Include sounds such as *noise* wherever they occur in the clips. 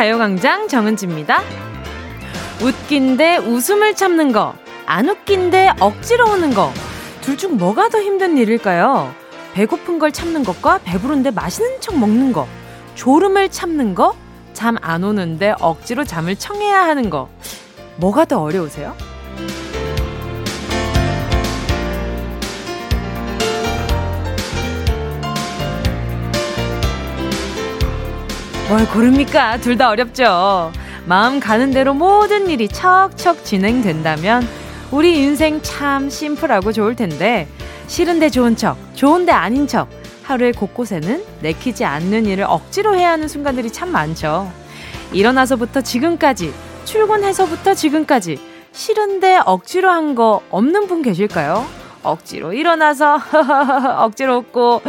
가요광장 정은지입니다. 웃긴데 웃음을 참는 거, 안 웃긴데 억지로 오는 거, 둘 중 뭐가 더 힘든 일일까요? 배고픈 걸 참는 것과 배부른데 맛있는 척 먹는 거, 졸음을 참는 거, 잠 안 오는데 억지로 잠을 청해야 하는 거, 뭐가 더 어려우세요? 뭘 고릅니까? 둘 다 어렵죠. 마음 가는 대로 모든 일이 척척 진행된다면 우리 인생 참 심플하고 좋을 텐데 싫은데 좋은 척, 좋은데 아닌 척 하루의 곳곳에는 내키지 않는 일을 억지로 해야 하는 순간들이 참 많죠. 일어나서부터 지금까지 출근해서부터 지금까지 싫은데 억지로 한 거 없는 분 계실까요? 억지로 일어나서 *laughs* 억지로 웃고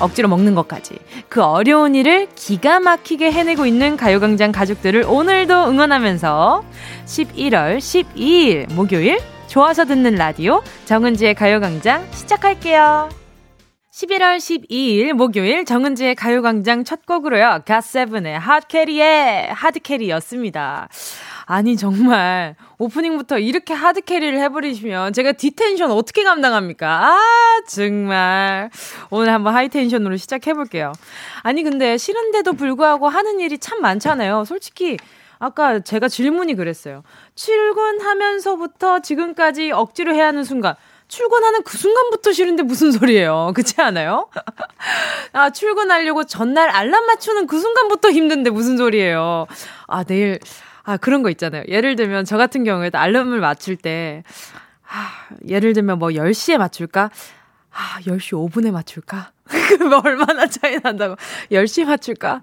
억지로 먹는 것까지 그 어려운 일을 기가 막히게 해내고 있는 가요광장 가족들을 오늘도 응원하면서 11월 12일 목요일 좋아서 듣는 라디오 정은지의 가요광장 시작할게요. 11월 12일 목요일 정은지의 가요광장 첫 곡으로요. 갓세븐의 핫캐리의 하드캐리였습니다. 아니 정말 오프닝부터 이렇게 hard carry를 해버리시면 제가 디텐션 어떻게 감당합니까? 아 정말 오늘 한번 하이 텐션으로 시작해볼게요. 아니 근데 싫은데도 불구하고 하는 일이 참 많잖아요. 솔직히 아까 제가 질문이 그랬어요. 출근하면서부터 지금까지 억지로 해야 하는 순간 출근하는 그 순간부터 싫은데 무슨 소리예요? *laughs* 그렇지 않아요? *laughs* 아, 출근하려고 전날 알람 맞추는 그 순간부터 힘든데 무슨 소리예요? 아, 내일 아, 그런 거 있잖아요. 예를 들면 저 같은 경우에도 알람을 맞출 때, 아, 예를 들면 뭐 10시에 맞출까? 아, 10시 5분에 맞출까? *laughs* 그러면 얼마나 차이 난다고. 10시에 맞출까?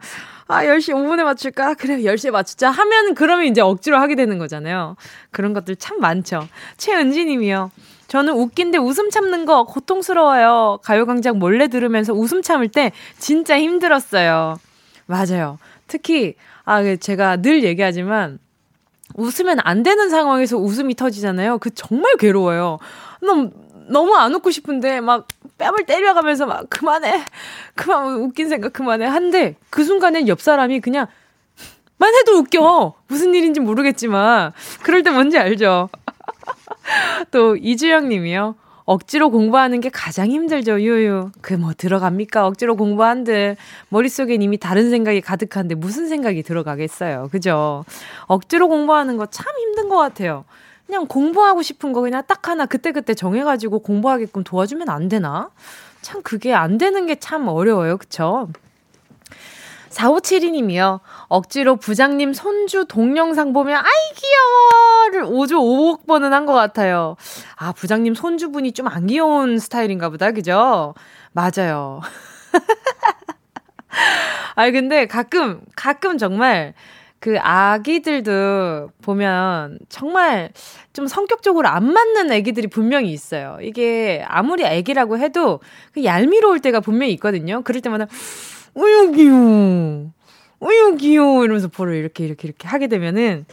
아, 10시 5분에 맞출까? 그래, 10시에 맞추자. 하면 그러면 이제 억지로 하게 되는 거잖아요. 그런 것들 참 많죠. 최은지 님이요. 저는 웃긴데 웃음 참는 거 고통스러워요. 가요광장 몰래 들으면서 웃음 참을 때 진짜 힘들었어요. 맞아요. 특히 아, 그 제가 늘 얘기하지만 웃으면 안 되는 상황에서 웃음이 터지잖아요. 그 정말 괴로워요. 너무, 너무 안 웃고 싶은데 막 뺨을 때려가면서 막 그만해. 그만 웃긴 생각 그만해. 한데 그 순간엔 옆 사람이 그냥 만 해도 웃겨. 무슨 일인지 모르겠지만 그럴 때 뭔지 알죠. *laughs* 또 이주영 님이요. 억지로 공부하는 게 가장 힘들죠, 유유. 그 뭐 들어갑니까? 억지로 공부한들 머릿속엔 이미 다른 생각이 가득한데 무슨 생각이 들어가겠어요. 그죠? 억지로 공부하는 거 참 힘든 것 같아요. 그냥 공부하고 싶은 거 그냥 딱 하나 그때그때 정해가지고 공부하게끔 도와주면 안 되나? 참 그게 안 되는 게 참 어려워요. 그쵸? 4572님이요. 억지로 부장님 손주 동영상 보면, 아이, 귀여워! 를 5조 5억 번은 한 것 같아요. 아, 부장님 손주분이 좀 안 귀여운 스타일인가 보다. 그죠? 맞아요. *laughs* 아니, 근데 가끔, 가끔 정말 그 아기들도 보면 정말 좀 성격적으로 안 맞는 아기들이 분명히 있어요. 이게 아무리 아기라고 해도 그 얄미로울 때가 분명히 있거든요. 그럴 때마다 어유 귀여워. 어유 귀여워. 이러면서 볼을 이렇게 이렇게 이렇게 하게 되면은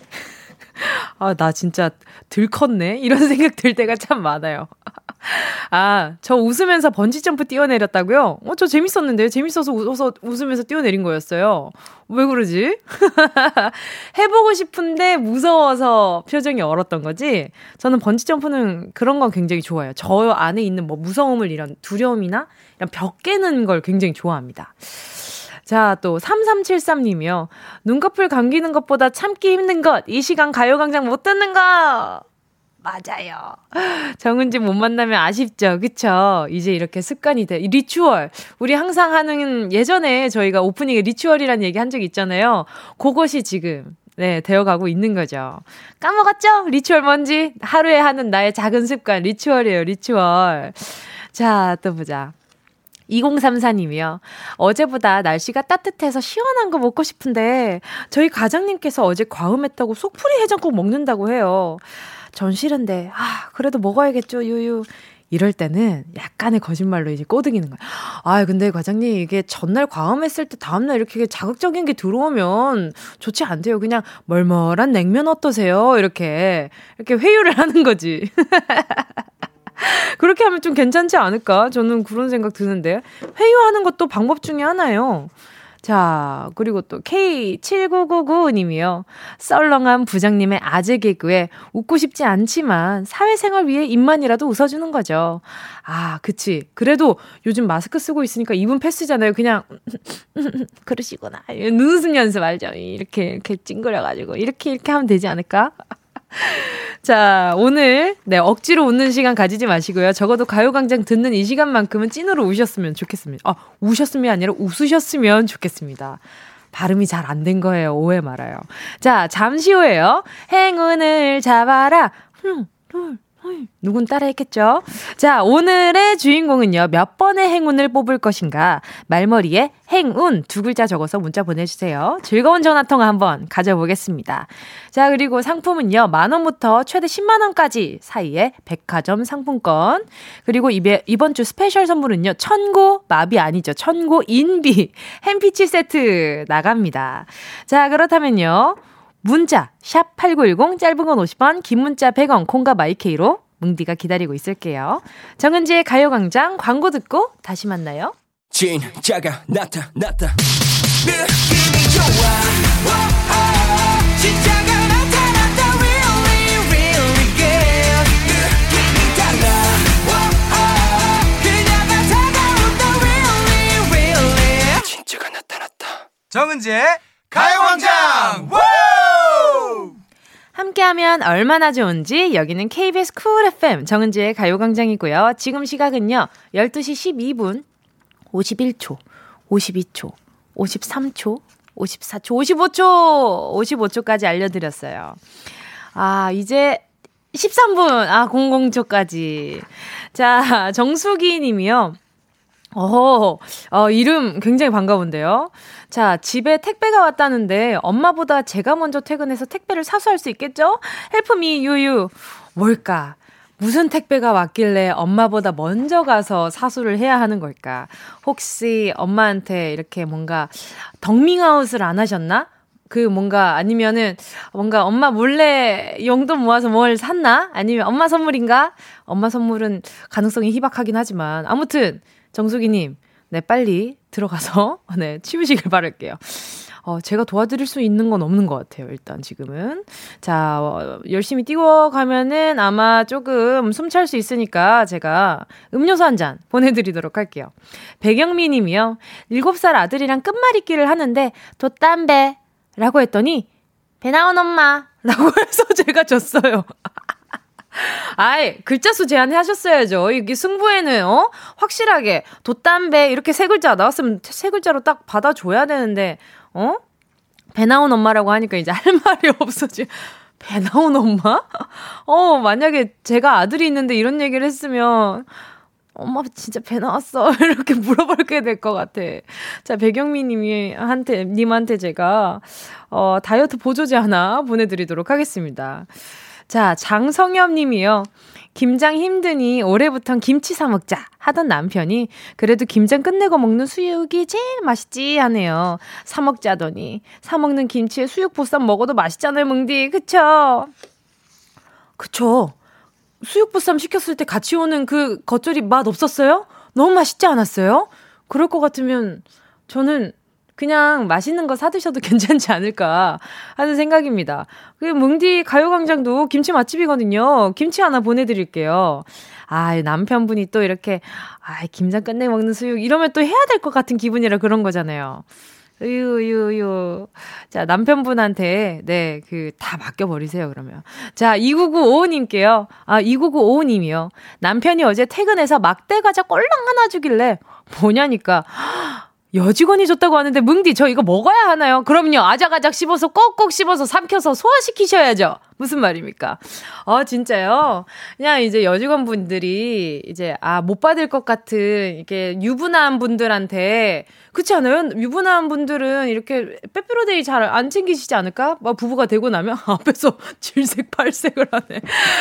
아, 나 진짜 들 컸네? 이런 *laughs* 생각 들 때가 참 많아요. 아, 저 웃으면서 번지점프 뛰어내렸다고요? 어, 저 재밌었는데요? 재밌어서 웃어서 웃으면서 뛰어내린 거였어요. 왜 그러지? *laughs* 해보고 싶은데 무서워서 표정이 얼었던 거지? 저는 번지점프는 그런 건 굉장히 좋아요. 저 안에 있는 뭐 무서움을 이런 두려움이나 이런 벽 깨는 걸 굉장히 좋아합니다. 자, 또 3373님이요. 눈꺼풀 감기는 것보다 참기 힘든 것. 이 시간 가요광장 못 듣는 거. 맞아요. 정은지 못 만나면 아쉽죠. 그쵸? 이제 이렇게 습관이 돼. 리추얼. 우리 항상 하는 예전에 저희가 오프닝에 ritual이라는 얘기 한 적 있잖아요. 그것이 지금 네, 되어가고 있는 거죠. 까먹었죠? ritual 뭔지? 하루에 하는 나의 작은 습관, ritual이에요, ritual. 자, 또 보자. 2034님이요. 어제보다 날씨가 따뜻해서 시원한 거 먹고 싶은데 저희 과장님께서 어제 과음했다고 속풀이 해장국 먹는다고 해요. 전 싫은데 아 그래도 먹어야겠죠 유유. 이럴 때는 약간의 거짓말로 이제 꼬드기는 거야. 아, 근데 과장님 이게 전날 과음했을 때 다음날 이렇게 자극적인 게 들어오면 좋지 않대요. 그냥 멀멀한 냉면 어떠세요? 이렇게 이렇게 회유를 하는 거지. *laughs* *laughs* 그렇게 하면 좀 괜찮지 않을까? 저는 그런 생각 드는데. 회유하는 것도 방법 중에 하나예요. 자, 그리고 또 K7999님이요. 썰렁한 부장님의 아재 개그에 웃고 싶지 않지만 사회생활 위해 입만이라도 웃어주는 거죠. 아, 그치. 그래도 요즘 마스크 쓰고 있으니까 입은 패스잖아요. 그냥, *laughs* 그러시구나. 눈웃음 연습 알죠? 이렇게, 이렇게 찡그려가지고. 이렇게, 이렇게 하면 되지 않을까? *laughs* 자, 오늘, 네, 억지로 웃는 시간 가지지 마시고요. 적어도 가요광장 듣는 이 시간만큼은 찐으로 우셨으면 좋겠습니다. 아, 우셨으면 아니라 웃으셨으면 좋겠습니다. 발음이 잘 안 된 거예요. 오해 말아요. 자, 잠시 후에요. 행운을 잡아라. 흠, 둘, 누군 따라했겠죠? 자, 오늘의 주인공은요, 몇 번의 행운을 뽑을 것인가? 말머리에 행운 두 글자 적어서 문자 보내주세요. 즐거운 전화통화 한번 가져보겠습니다. 자, 그리고 상품은요, 만원부터 최대 10만원까지 사이에 백화점 상품권. 그리고 이번 주 special 선물은요, 천고, 마비 아니죠. 천고 인비 *laughs* 햄피치 세트 나갑니다. 자, 그렇다면요. 문자 샵 8910 짧은 건 50원 긴 문자 100원 콩과 마이케이로 뭉디가 기다리고 있을게요. 정은지의 가요광장 광고 듣고 다시 만나요. 진짜가 나타났다. 느낌이 좋아. 오, 오, 진짜가 나타났다. Really, really good. 느낌이 달라. 오, 그녀가 다가온다. Really, really. 진짜가 나타났다. 정은지의 가요광장. 함께하면 얼마나 좋은지 여기는 KBS 쿨 FM 정은지의 가요광장이고요. 지금 시각은요. 12시 12분 51초, 52초, 53초, 54초, 55초, 55초까지 알려드렸어요. 아, 이제 13분, 아, 00초까지. 자, 정수기 님이요. 어, 어, 이름 굉장히 반가운데요. 자, 집에 택배가 왔다는데 엄마보다 제가 먼저 퇴근해서 택배를 사수할 수 있겠죠? 헬프미 유유. 뭘까? 무슨 택배가 왔길래 엄마보다 먼저 가서 사수를 해야 하는 걸까? 혹시 엄마한테 이렇게 뭔가 덕밍아웃을 안 하셨나? 그 뭔가 아니면은 뭔가 엄마 몰래 용돈 모아서 뭘 샀나? 아니면 엄마 선물인가? 엄마 선물은 가능성이 희박하긴 하지만 아무튼 정수기님, 네, 빨리 들어가서, *laughs* 네, 치우시길 바랄게요. 어, 제가 도와드릴 수 있는 건 없는 것 같아요, 일단 지금은. 자, 어, 열심히 뛰어가면은 아마 조금 숨 찰 수 있으니까 제가 음료수 한 잔 보내드리도록 할게요. 백영미 님이요. 7살 아들이랑 끝말잇기를 하는데, 돛담배. 라고 했더니, 배 나온 엄마. 라고 해서 제가 졌어요. *laughs* 아이, 글자 수 제한하셨어야죠. 이게 승부에는, 어? 확실하게, 돛담배, 이렇게 세 글자 나왔으면 세 글자로 딱 받아줘야 되는데, 어? 배 나온 엄마라고 하니까 이제 할 말이 *laughs* 없어지. 배 나온 엄마? 어, 만약에 제가 아들이 있는데 이런 얘기를 했으면, 엄마 진짜 배 나왔어. *laughs* 이렇게 물어볼게 될 것 같아. 자, 배경미 님이, 한테, 님한테 제가, 어, 다이어트 보조제 하나 보내드리도록 하겠습니다. 자, 장성엽 님이요. 김장 힘드니 올해부턴 김치 사 먹자 하던 남편이 그래도 김장 끝내고 먹는 수육이 제일 맛있지 하네요. 사 먹자더니 사 먹는 김치에 수육 보쌈 먹어도 맛있잖아요, 뭉디. 그쵸? 그쵸. 수육 보쌈 시켰을 때 같이 오는 그 겉절이 맛 없었어요? 너무 맛있지 않았어요? 그럴 것 같으면 저는 그냥 맛있는 거 사드셔도 *laughs* 괜찮지 않을까 하는 생각입니다. 그 뭉디 가요광장도 김치 맛집이거든요. 김치 하나 보내드릴게요. 아, 남편분이 또 이렇게, 아, 김장 끝내 먹는 수육, 이러면 또 해야 될 것 같은 기분이라 그런 거잖아요. 유유유. 자, 남편분한테, 네, 그, 다 맡겨버리세요, 그러면. 자, 2995님께요. 아, 2995님이요. 남편이 어제 퇴근해서 막대과자 꼴랑 하나 주길래, 뭐냐니까. 여직원이 줬다고 하는데 뭉디 저 이거 먹어야 하나요? 그럼요. 아작아작 씹어서 꼭꼭 씹어서 삼켜서 소화시키셔야죠. 무슨 말입니까? 어, 진짜요? 그냥 이제 여직원분들이 이제, 아, 못 받을 것 같은, 이렇게 유부남 분들한테, 그렇지 않아요? 유부남 분들은 이렇게 빼빼로데이 잘 안 챙기시지 않을까? 막 부부가 되고 나면 *laughs* 앞에서 질색팔색을 하네.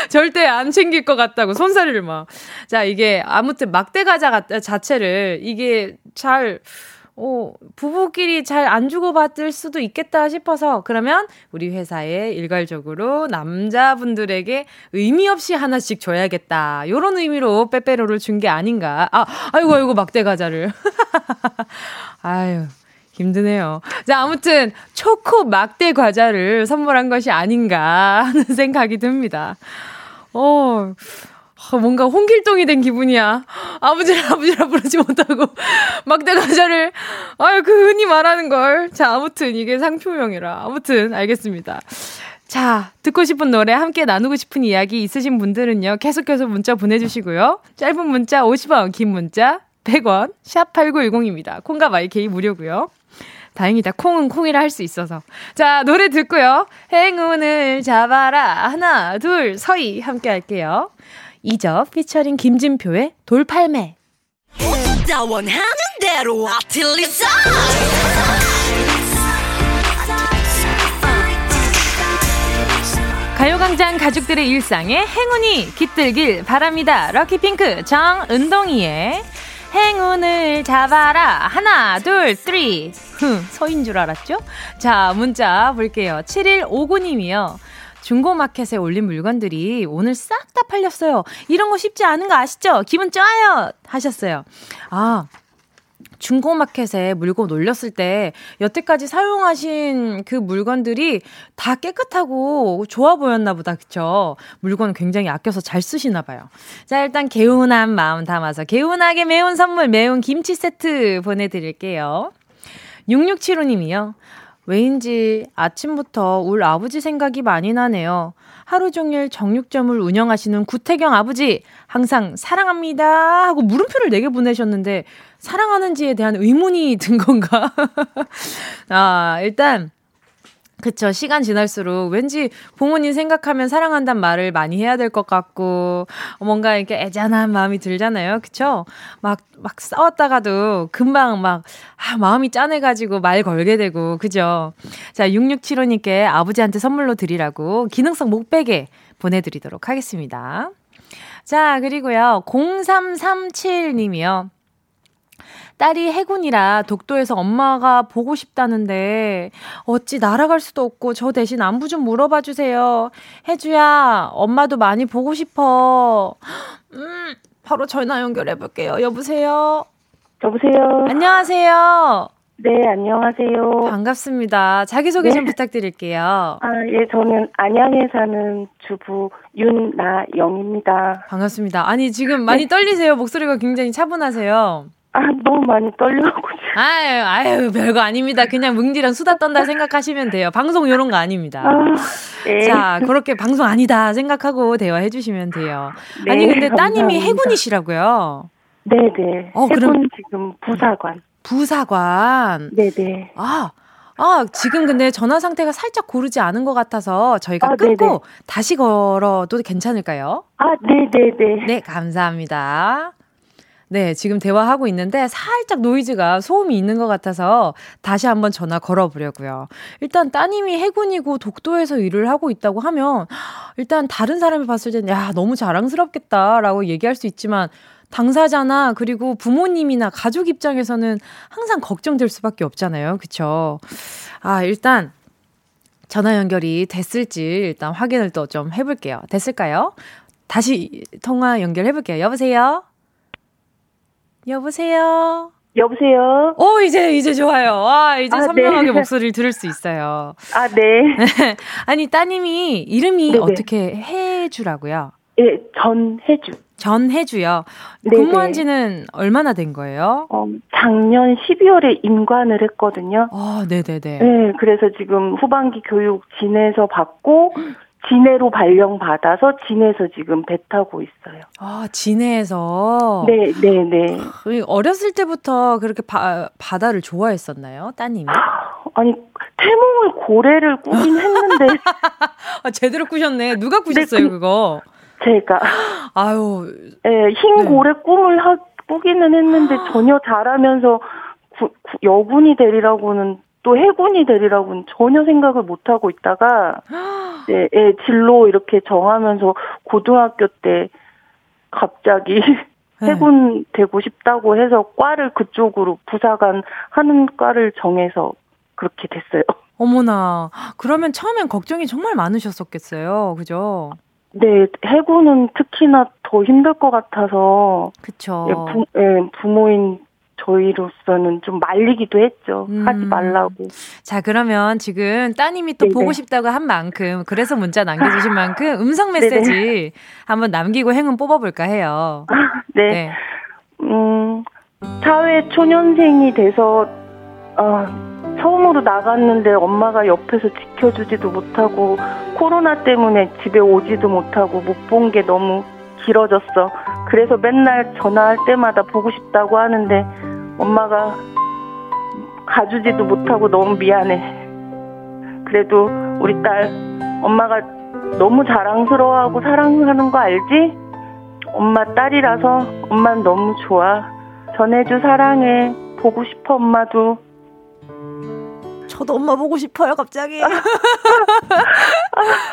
절대 안 챙길 것 같다고, 손사리를 막. 자, 이게 아무튼 막대 과자 자체를 이게 잘, 어, 부부끼리 잘 안 주고받을 수도 있겠다 싶어서 그러면 우리 회사에 일괄적으로 남자분들에게 의미 없이 하나씩 줘야겠다. 요런 의미로 빼빼로를 준 게 아닌가. 아, 아이고, 아이고, 막대 과자를. *laughs* 아유. 힘드네요. 자, 아무튼 초코 막대 과자를 선물한 것이 아닌가 하는 *laughs* 생각이 듭니다. 어, 어, 뭔가 홍길동이 된 기분이야. 아버지를 아버지라 부르지 못하고 *laughs* 막대 과자를 아유 그 흔히 말하는 걸. 자 아무튼 이게 상표명이라 아무튼 알겠습니다. 자 듣고 싶은 노래 함께 나누고 싶은 이야기 있으신 분들은요 계속해서 문자 보내주시고요. 짧은 문자 50원, 긴 문자 100원, 샵 #8910입니다. 콩과 마이케이 무료고요. 다행이다. 콩은 콩이라 할 수 있어서. 자, 노래 듣고요. 행운을 잡아라. 하나, 둘, 서이 함께 할게요. 이적 피처링 김진표의 돌팔매. 가요광장 가족들의 일상에 행운이 깃들길 바랍니다. lucky pink 정은동이의 행운을 잡아라. 하나, 둘, three. 흥, 서인 줄 알았죠? 자, 문자 볼게요. 7159님이요. 중고마켓에 올린 물건들이 오늘 싹 다 팔렸어요. 이런 거 쉽지 않은 거 아시죠? 기분 좋아요! 하셨어요. 아, 중고마켓에 물건 올렸을 때 여태까지 사용하신 그 물건들이 다 깨끗하고 좋아 보였나 보다. 그쵸? 물건 굉장히 아껴서 잘 쓰시나 봐요. 자, 일단 개운한 마음 담아서 개운하게 매운 선물 매운 김치 세트 보내드릴게요. 6675님이요. 왜인지 아침부터 울 아버지 생각이 많이 나네요. 하루 종일 정육점을 운영하시는 구태경 아버지, 항상 사랑합니다 하고 물음표를 4개 보내셨는데, 사랑하는지에 대한 의문이 든 건가? *laughs* 아, 일단, 그쵸. 시간 지날수록 왠지 부모님 생각하면 사랑한단 말을 많이 해야 될 것 같고, 뭔가 이렇게 애잔한 마음이 들잖아요. 그쵸? 막, 막 싸웠다가도 금방 막, 아, 마음이 짠해가지고 말 걸게 되고, 그죠? 자, 6675님께 아버지한테 선물로 드리라고 기능성 목베개 보내드리도록 하겠습니다. 자, 그리고요. 0337님이요. 딸이 해군이라 독도에서 엄마가 보고 싶다는데 어찌 날아갈 수도 없고 저 대신 안부 좀 물어봐 주세요. 혜주야, 엄마도 많이 보고 싶어. 음, 바로 전화 연결해 볼게요. 여보세요? 여보세요? 안녕하세요? 네, 안녕하세요. 반갑습니다. 자기소개 네. 좀 부탁드릴게요. 아, 예, 저는 안양에 사는 주부 윤나영입니다. 반갑습니다. 아니, 지금 많이 네. 떨리세요? 목소리가 굉장히 차분하세요. 아, 너무 많이 떨려고. 아유, 아유, 별거 아닙니다. 그냥 뭉디랑 수다 떤다 생각하시면 돼요. 방송 요런 거 아닙니다. 아, 네. 자, 그렇게 방송 아니다 생각하고 대화해 주시면 돼요. 네, 아니, 근데 감사합니다. 따님이 해군이시라고요? 네네. 네. 어, 해군 그럼 지금 부사관. 부사관? 네네. 아, 아, 지금 근데 전화 상태가 살짝 고르지 않은 것 같아서 저희가 아, 끊고 네네. 다시 걸어도 괜찮을까요? 아, 네네네. 네, 감사합니다. 네, 지금 대화하고 있는데 살짝 노이즈가 소음이 있는 것 같아서 다시 한번 전화 걸어보려고요. 일단 따님이 해군이고 독도에서 일을 하고 있다고 하면 일단 다른 사람이 봤을 때는 야, 너무 자랑스럽겠다라고 얘기할 수 있지만 당사자나 그리고 부모님이나 가족 입장에서는 항상 걱정될 수밖에 없잖아요. 그쵸? 아, 일단 전화 연결이 됐을지 일단 확인을 또 좀 해볼게요. 됐을까요? 다시 통화 연결해볼게요. 여보세요? 여보세요? 여보세요? 오, 이제, 이제 좋아요. 와, 이제 아, 선명하게 네. 목소리를 들을 수 있어요. *laughs* 아, 네. *laughs* 아니, 따님이 이름이 네네. 어떻게 해주라고요? 예, 전해주. 전해주요. 근무한 지는 얼마나 된 거예요? 어, 작년 12월에 임관을 했거든요. 아, 네네네. 네, 그래서 지금 후반기 교육 진에서 받고 *gasps* 진해로 발령받아서 진해에서 지금 배 타고 있어요. 아, 진해에서? 네, 네, 네. 어렸을 때부터 그렇게 바, 바다를 좋아했었나요? 따님이? 아니, 태몽을 고래를 꾸긴 했는데. *laughs* 아, 제대로 꾸셨네. 누가 꾸셨어요, 네, 그, 거 제가. 아유. 네, 흰 네. 고래 꿈을 하, 꾸기는 했는데 전혀 잘하면서 구, 구, 여군이 되리라고는 또 해군이 되리라고는 전혀 생각을 못 하고 있다가 *gasps* 네, 예, 진로 이렇게 정하면서 고등학교 때 갑자기 네. 해군 되고 싶다고 해서 과를 그쪽으로 부사관 하는 과를 정해서 그렇게 됐어요. *laughs* 어머나. 그러면 처음엔 걱정이 정말 많으셨었겠어요. 그죠? 네, 해군은 특히나 더 힘들 것 같아서. 그쵸. 예, 부, 예, 부모인 저희로서는 좀 말리기도 했죠. 음. 하지 말라고. 자, 그러면 지금 따님이 또 네네. 보고 싶다고 한 만큼, 그래서 문자 남겨주신 만큼 음성 *laughs* 메시지 네네. 한번 남기고 행운 뽑아볼까 해요. 아, 네. 네. 음, 사회 초년생이 돼서, 어, 처음으로 나갔는데 엄마가 옆에서 지켜주지도 못하고, 코로나 때문에 집에 오지도 못하고 못 본 게 너무 길어졌어. 그래서 맨날 전화할 때마다 보고 싶다고 하는데 엄마가 가주지도 못하고 너무 미안해. 그래도 우리 딸 엄마가 너무 자랑스러워하고 사랑하는 거 알지? 엄마 딸이라서 엄만 너무 좋아. 전해주 사랑해. 보고 싶어 엄마도. 저도 엄마 보고 싶어요, 갑자기. *laughs*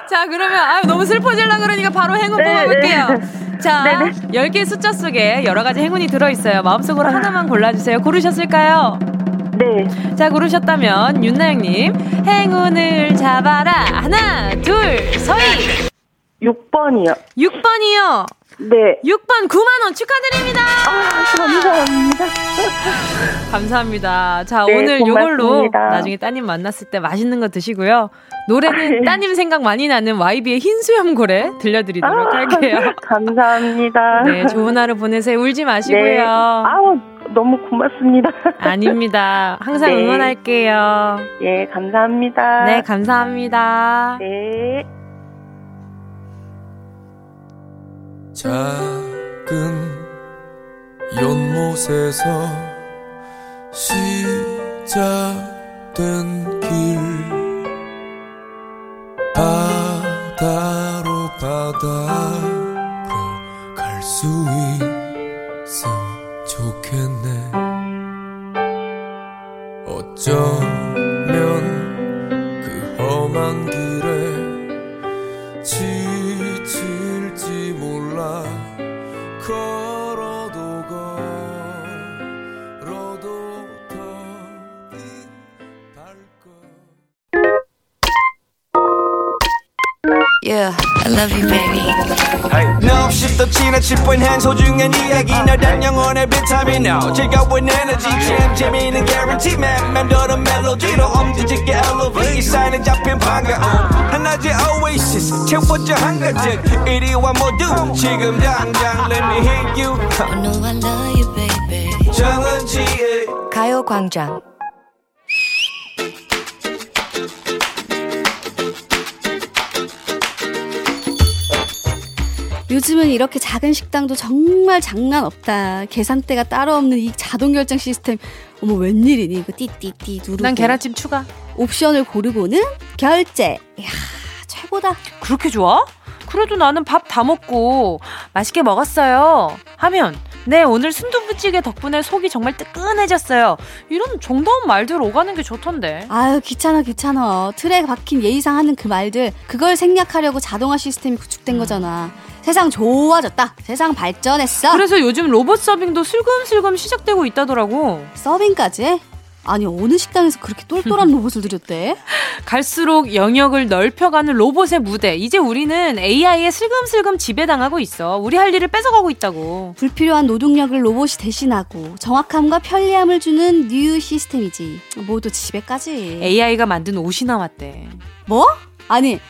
자, 그러면, 아 너무 슬퍼질라 그러니까 바로 행운 네, 뽑아볼게요. 네. 자, 네네. 10개 숫자 속에 여러 가지 행운이 들어있어요. 마음속으로 하나만 골라주세요. 고르셨을까요? 네. 자, 고르셨다면, 윤나영님, 행운을 잡아라. 하나, 둘, 서희. 6번이요. 6번이요. 네. 6번 9만원 축하드립니다. 아, 감사합니다. *laughs* 감사합니다. 자, 네, 오늘. 요걸로 나중에 따님 만났을 때 맛있는 거 드시고요. 노래는 아, 네. 따님 생각 많이 나는 YB의 흰 수염 고래 들려드리도록 아, 할게요. *laughs* 감사합니다. 네, 좋은 하루 보내세요. 울지 마시고요. 네. 아우, 너무 고맙습니다. 아닙니다. 항상 네. 응원할게요. 예, 감사합니다. 네, 감사합니다. 네. 작은 연못에서 시작된 길. 바다로 바다로 갈 수 있음 좋겠네. 어쩌 I love you, baby. No, 없이 또 지나칠 뻔한 소중한 이야기. 너란 영혼의 비타민. No 즐거운 에너지. 참 재미있는 guarantee man. 맘대로 멜로디로 엄지짓게 elevate. 사인에 잡힌 반가움. 하나의 oasis. 채워져 한가득. 이리와 모두 지금 당장 let me hit you. I know I love you, baby. 정은지의 가요광장 요즘은 이렇게 작은 식당도 정말 장난 없다. 계산대가 따로 없는 이 자동 결정 시스템. 어머 웬일이니? 이거 띠띠띠 누르고. 난 계란찜 추가. 옵션을 고르고는 결제. 이야 최고다. 그렇게 좋아? 그래도 나는 밥 다 먹고 맛있게 먹었어요. 하면 네 오늘 순두부찌개 덕분에 속이 정말 뜨끈해졌어요. 이런 정다운 말들 오가는 게 좋던데. 아유 귀찮아 귀찮아. 틀에 박힌 예의상 하는 그 말들 그걸 생략하려고 자동화 시스템이 구축된 음. 거잖아. 세상 좋아졌다. 세상 발전했어. 그래서 요즘 로봇 서빙도 슬금슬금 시작되고 있다더라고. 서빙까지? 아니 어느 식당에서 그렇게 똘똘한 *laughs* 로봇을 들였대? 갈수록 영역을 넓혀가는 로봇의 무대. 이제 우리는 AI에 슬금슬금 지배당하고 있어. 우리 할 일을 뺏어가고 있다고. 불필요한 노동력을 로봇이 대신하고 정확함과 편리함을 주는 new 시스템이지. 모두 지배까지. AI가 만든 옷이 나왔대. 뭐? 아니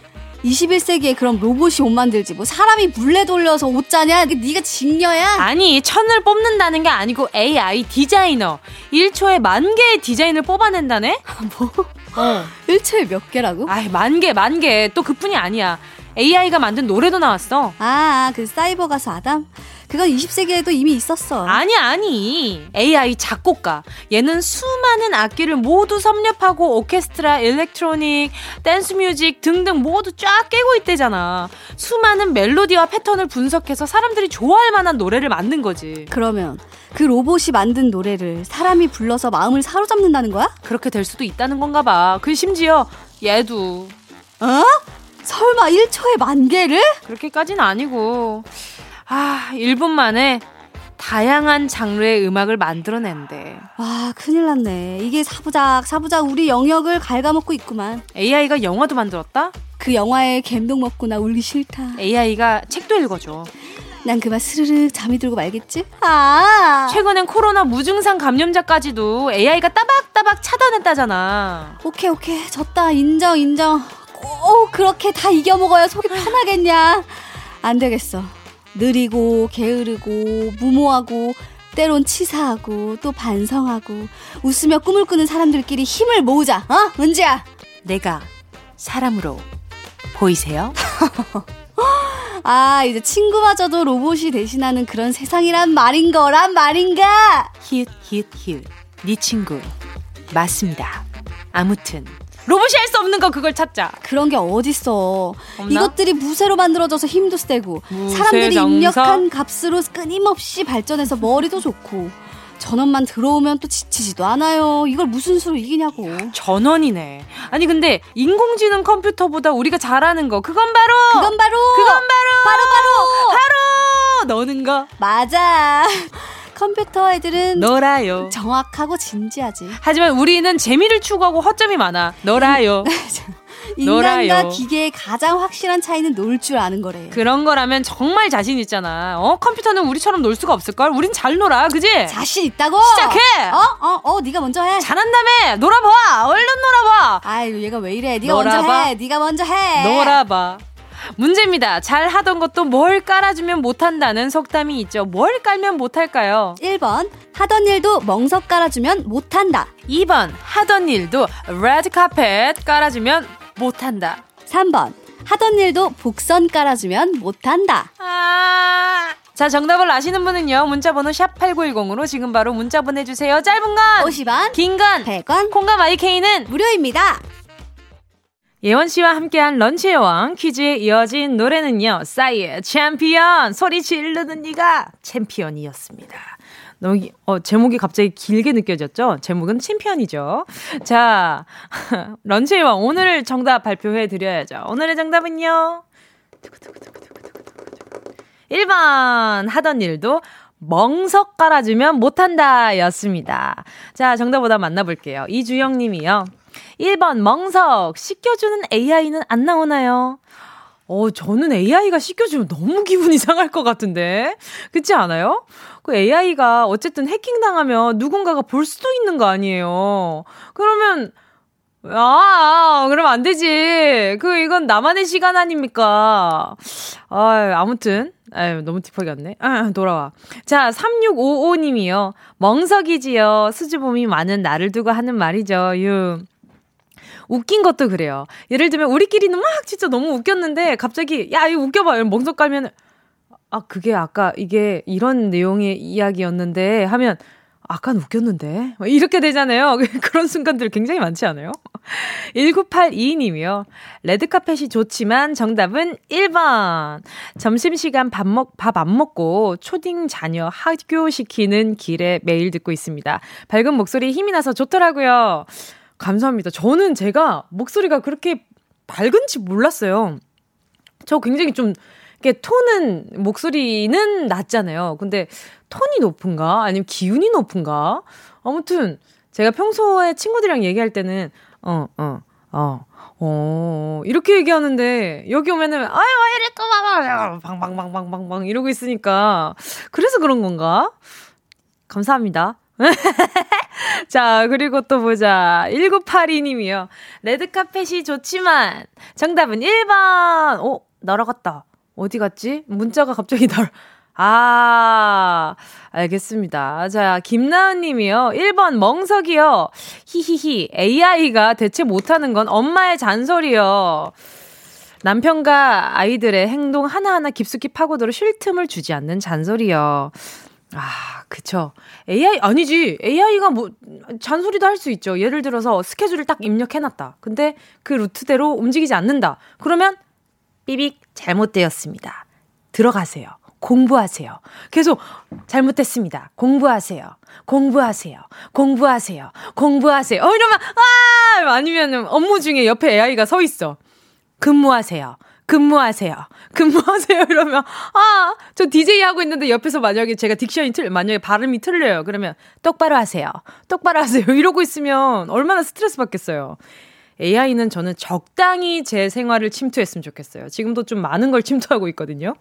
21세기에 그럼 로봇이 옷 만들지 뭐 사람이 물레 돌려서 옷 짜냐? 네가 직녀야? 아니 천을 뽑는다는 게 아니고 AI 디자이너 1초에 만 개의 디자인을 뽑아낸다네? 뭐? 어. 1초에 몇 개라고? 아이 만 개, 만 개. 또 그뿐이 아니야. AI가 만든 노래도 나왔어. 아, 그 사이버 가수 아담? 그건 20세기에도 이미 있었어. 아니, 아니. AI 작곡가. 얘는 수많은 악기를 모두 섭렵하고 오케스트라, electronic, dance music 등등 모두 쫙 깨고 있대잖아. 수많은 멜로디와 패턴을 분석해서 사람들이 좋아할 만한 노래를 만든 거지. 그러면 그 로봇이 만든 노래를 사람이 불러서 마음을 사로잡는다는 거야? 그렇게 될 수도 있다는 건가 봐. 그 심지어 얘도. 어? 설마 1초에 만 개를? 그렇게까지는 아니고. 아, 1분 만에 다양한 장르의 음악을 만들어낸대. 와, 큰일 났네. 이게 사부작, 사부작 우리 영역을 갉아먹고 있구만. AI가 영화도 만들었다? 그 영화에 갬동 먹고 나 울기 싫다. AI가 책도 읽어줘. 난 그만 스르륵 잠이 들고 말겠지? 아! 최근엔 코로나 무증상 감염자까지도 AI가 따박따박 차단했다잖아. 오케이, 오케이. 졌다. 인정, 인정. 꼭 그렇게 다 이겨먹어야 속이 편하겠냐. 안 되겠어. 느리고, 게으르고, 무모하고, 때론 치사하고, 또 반성하고, 웃으며 꿈을 꾸는 사람들끼리 힘을 모으자. 어? 은지야! 내가 사람으로 보이세요? *laughs* 아, 이제 친구마저도 로봇이 대신하는 그런 세상이란 말인 거란 말인가? 히읗, 히읗, 히읗. 네 친구. 맞습니다. 아무튼. 로봇이 할 수 없는 거 그걸 찾자. 그런 게 어딨어. 없나? 이것들이 무쇠로 만들어져서 힘도 세고 무쇠 사람들이? 입력한 값으로 끊임없이 발전해서 머리도 좋고 전원만 들어오면 또 지치지도 않아요. 이걸 무슨 수로 이기냐고. 전원이네. 아니 근데 인공지능 컴퓨터보다 우리가 잘하는 거 그건 바로 그건 바로 그건 바로 바로 바로 바로 너는 거 맞아. 컴퓨터 애들은 너라요. 정확하고 진지하지. 하지만 우리는 재미를 추구하고 허점이 많아. 너라요. *laughs* 인간과 놀아요. 기계의 가장 확실한 차이는 놀 줄 아는 거래. 그런 거라면 정말 자신 있잖아. 어 컴퓨터는 우리처럼 놀 수가 없을 걸? 우린 잘 놀아, 그지? 자신 있다고? 시작해! 어? 어? 어? 네가 먼저 해. 잘한다며. 놀아봐. 얼른 놀아봐. 아유, 얘가 왜 이래? 네가 놀아봐. 먼저 해. 네가 먼저 해. 놀아봐. 문제입니다. 잘 하던 것도 뭘 깔아주면 못한다는 속담이 있죠. 뭘 깔면 못할까요? 1번 하던 일도 멍석 깔아주면 못한다. 2번 하던 일도 레드 카펫 깔아주면 못한다. 3번 하던 일도 복선 깔아주면 못한다. 아. 자, 정답을 아시는 분은요. 문자번호 샵8910으로 지금 바로 문자 보내주세요. 짧은 건 50원, 긴 건 100원 콩과 my K는 무료입니다. 예원 씨와 함께한 lunch의 왕 퀴즈에 이어진 노래는요. 싸이의 챔피언 소리 지르는 네가 챔피언이었습니다. 너무 기- 어, 제목이 갑자기 길게 느껴졌죠? 제목은 챔피언이죠. 자, *laughs* lunch의 왕 오늘 정답 발표해 드려야죠. 오늘의 정답은요. 1번 하던 일도 멍석 깔아주면 못한다 였습니다. 자, 정답보다 만나볼게요. 이주영 님이요. 1번 멍석 씻겨주는 AI는 안 나오나요? 어, 저는 AI가 씻겨주면 너무 기분 이 상할 것 같은데. 그렇지 않아요? 그 AI가 어쨌든 해킹당하면 누군가가 볼 수도 있는 거 아니에요. 그러면 아, 그러면 안 되지. 그, 이건 나만의 시간 아닙니까? 아 아무튼. 아유, 너무 딥하게 왔네. 아, 돌아와. 자, 3655님이요. 멍석이지요. 수줍음이 많은 나를 두고 하는 말이죠. 유. 웃긴 것도 그래요. 예를 들면, 우리끼리는 막 진짜 너무 웃겼는데, 갑자기, 야, 이거 웃겨봐. 멍석 깔면, 아, 그게 아까 이게 이런 내용의 이야기였는데, 하면, 아깐 웃겼는데? 막 이렇게 되잖아요. *laughs* 그런 순간들 굉장히 많지 않아요? *laughs* 1982님이요. 레드카펫이 좋지만 정답은 1번. 점심시간 밥 먹, 밥 안 먹고 초딩 자녀 학교시키는 길에 매일 듣고 있습니다. 밝은 목소리에 힘이 나서 좋더라고요. 감사합니다. 저는 제가 목소리가 그렇게 밝은지 몰랐어요. 저 굉장히 좀, 이렇게 톤은, 목소리는 낮잖아요. 근데 톤이 높은가? 아니면 기운이 높은가? 아무튼, 제가 평소에 친구들이랑 얘기할 때는, 어, 어, 어, 어, 이렇게 얘기하는데, 여기 오면은, 아유, 막, 방방방방방방 이러고 있으니까, 그래서 그런 건가? 감사합니다. *laughs* 자, 그리고 또 보자. 1982님이요. 레드카펫이 좋지만, 정답은 1번! 어, 날아갔다. 어디 갔지? 문자가 갑자기 *laughs* 날, 아, 알겠습니다. 자, 김나은 님이요. 1번 멍석이요. 히히히. AI가 대체 못하는 건 엄마의 잔소리요. 남편과 아이들의 행동 하나하나 깊숙이 파고들어 쉴 틈을 주지 않는 잔소리요. 아, 그쵸. AI, 아니지. AI가 뭐, 잔소리도 할 수 있죠. 예를 들어서 스케줄을 딱 입력해놨다. 근데 그 루트대로 움직이지 않는다. 그러면, 삐빅, 잘못되었습니다. 들어가세요. 공부하세요. 계속, 잘못됐습니다. 공부하세요. 공부하세요. 공부하세요. 공부하세요. 어, 이러면, 아! 아니면 업무 중에 옆에 AI가 서 있어. 근무하세요. 근무하세요. 근무하세요. *laughs* 이러면, 아, 저 DJ 하고 있는데 옆에서 만약에 제가 딕션이 틀, 만약에 발음이 틀려요. 그러면 똑바로 하세요. 똑바로 하세요. *laughs* 이러고 있으면 얼마나 스트레스 받겠어요. AI는 저는 적당히 제 생활을 침투했으면 좋겠어요. 지금도 좀 많은 걸 침투하고 있거든요.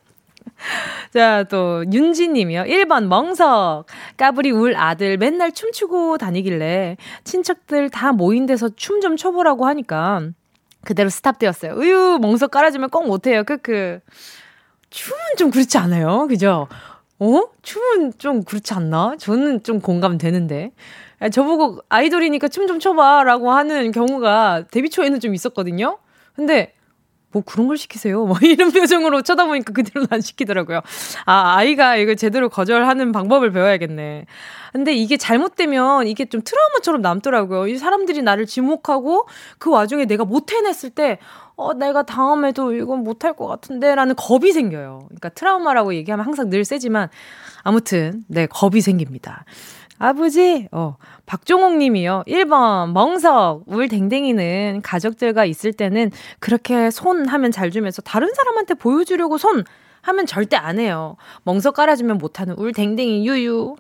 *laughs* 자, 또, 윤지님이요. 1번, 멍석. 까불이 울 아들 맨날 춤추고 다니길래 친척들 다 모인 데서 춤 좀 춰보라고 하니까 그대로 스탑되었어요. 으유, 멍석 깔아주면 꼭 못해요. 크크. 춤은 좀 그렇지 않아요? 그죠? 어? 춤은 좀 그렇지 않나? 저는 좀 공감되는데. 저보고 아이돌이니까 춤 좀 춰봐 라고 하는 경우가 데뷔 초에는 좀 있었거든요? 근데 뭐 그런 걸 시키세요? 뭐 *laughs* 이런 표정으로 쳐다보니까 그대로는 안 시키더라고요. 아, 아이가 이걸 제대로 거절하는 방법을 배워야겠네. 근데 이게 잘못되면 이게 좀 트라우마처럼 남더라고요. 이 사람들이 나를 지목하고 그 와중에 내가 못 해냈을 때, 어, 내가 다음에도 이건 못할 것 같은데? 라는 겁이 생겨요. 그러니까 트라우마라고 얘기하면 항상 늘 세지만, 아무튼, 네, 겁이 생깁니다. 아버지, 어, 박종옥 님이요. 1번, 멍석. 울 댕댕이는 가족들과 있을 때는 그렇게 손 하면 잘 주면서 다른 사람한테 보여주려고 손 하면 절대 안 해요. 멍석 깔아주면 못하는 울 댕댕이 유유.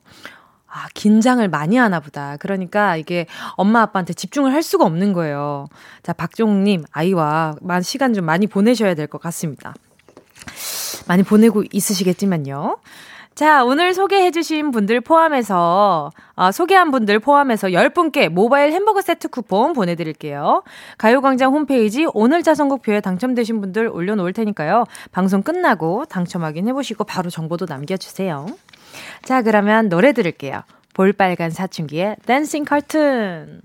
아, 긴장을 많이 하나 보다. 그러니까 이게 엄마 아빠한테 집중을 할 수가 없는 거예요. 자, 박종욱님, 아이와 시간 좀 많이 보내셔야 될 것 같습니다. 많이 보내고 있으시겠지만요. 자, 오늘 소개해주신 분들 포함해서, 아, 소개한 분들 포함해서 10분께 모바일 햄버거 세트 쿠폰 보내드릴게요. 가요광장 홈페이지 오늘 자선곡표에 당첨되신 분들 올려놓을 테니까요. 방송 끝나고 당첨 확인해보시고 바로 정보도 남겨주세요. 자, 그러면 노래 들을게요. 볼빨간 사춘기의 댄싱 커튼.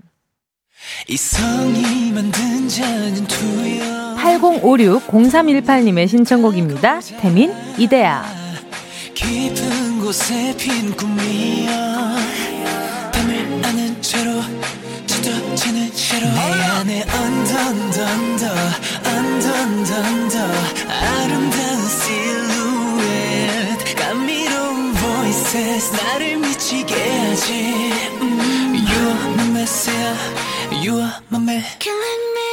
8056-0318님의 신청곡입니다. 태민, 이대야. 깊은 곳에 핀 꿈이야 밤을 아는 채로 짙어지는 채로. 내 안에 언던던더 언던던더. 아름다운 실루엣 감미로운 voices 나를 미치게 하지. 음. You are my messiah You are my man. Killing me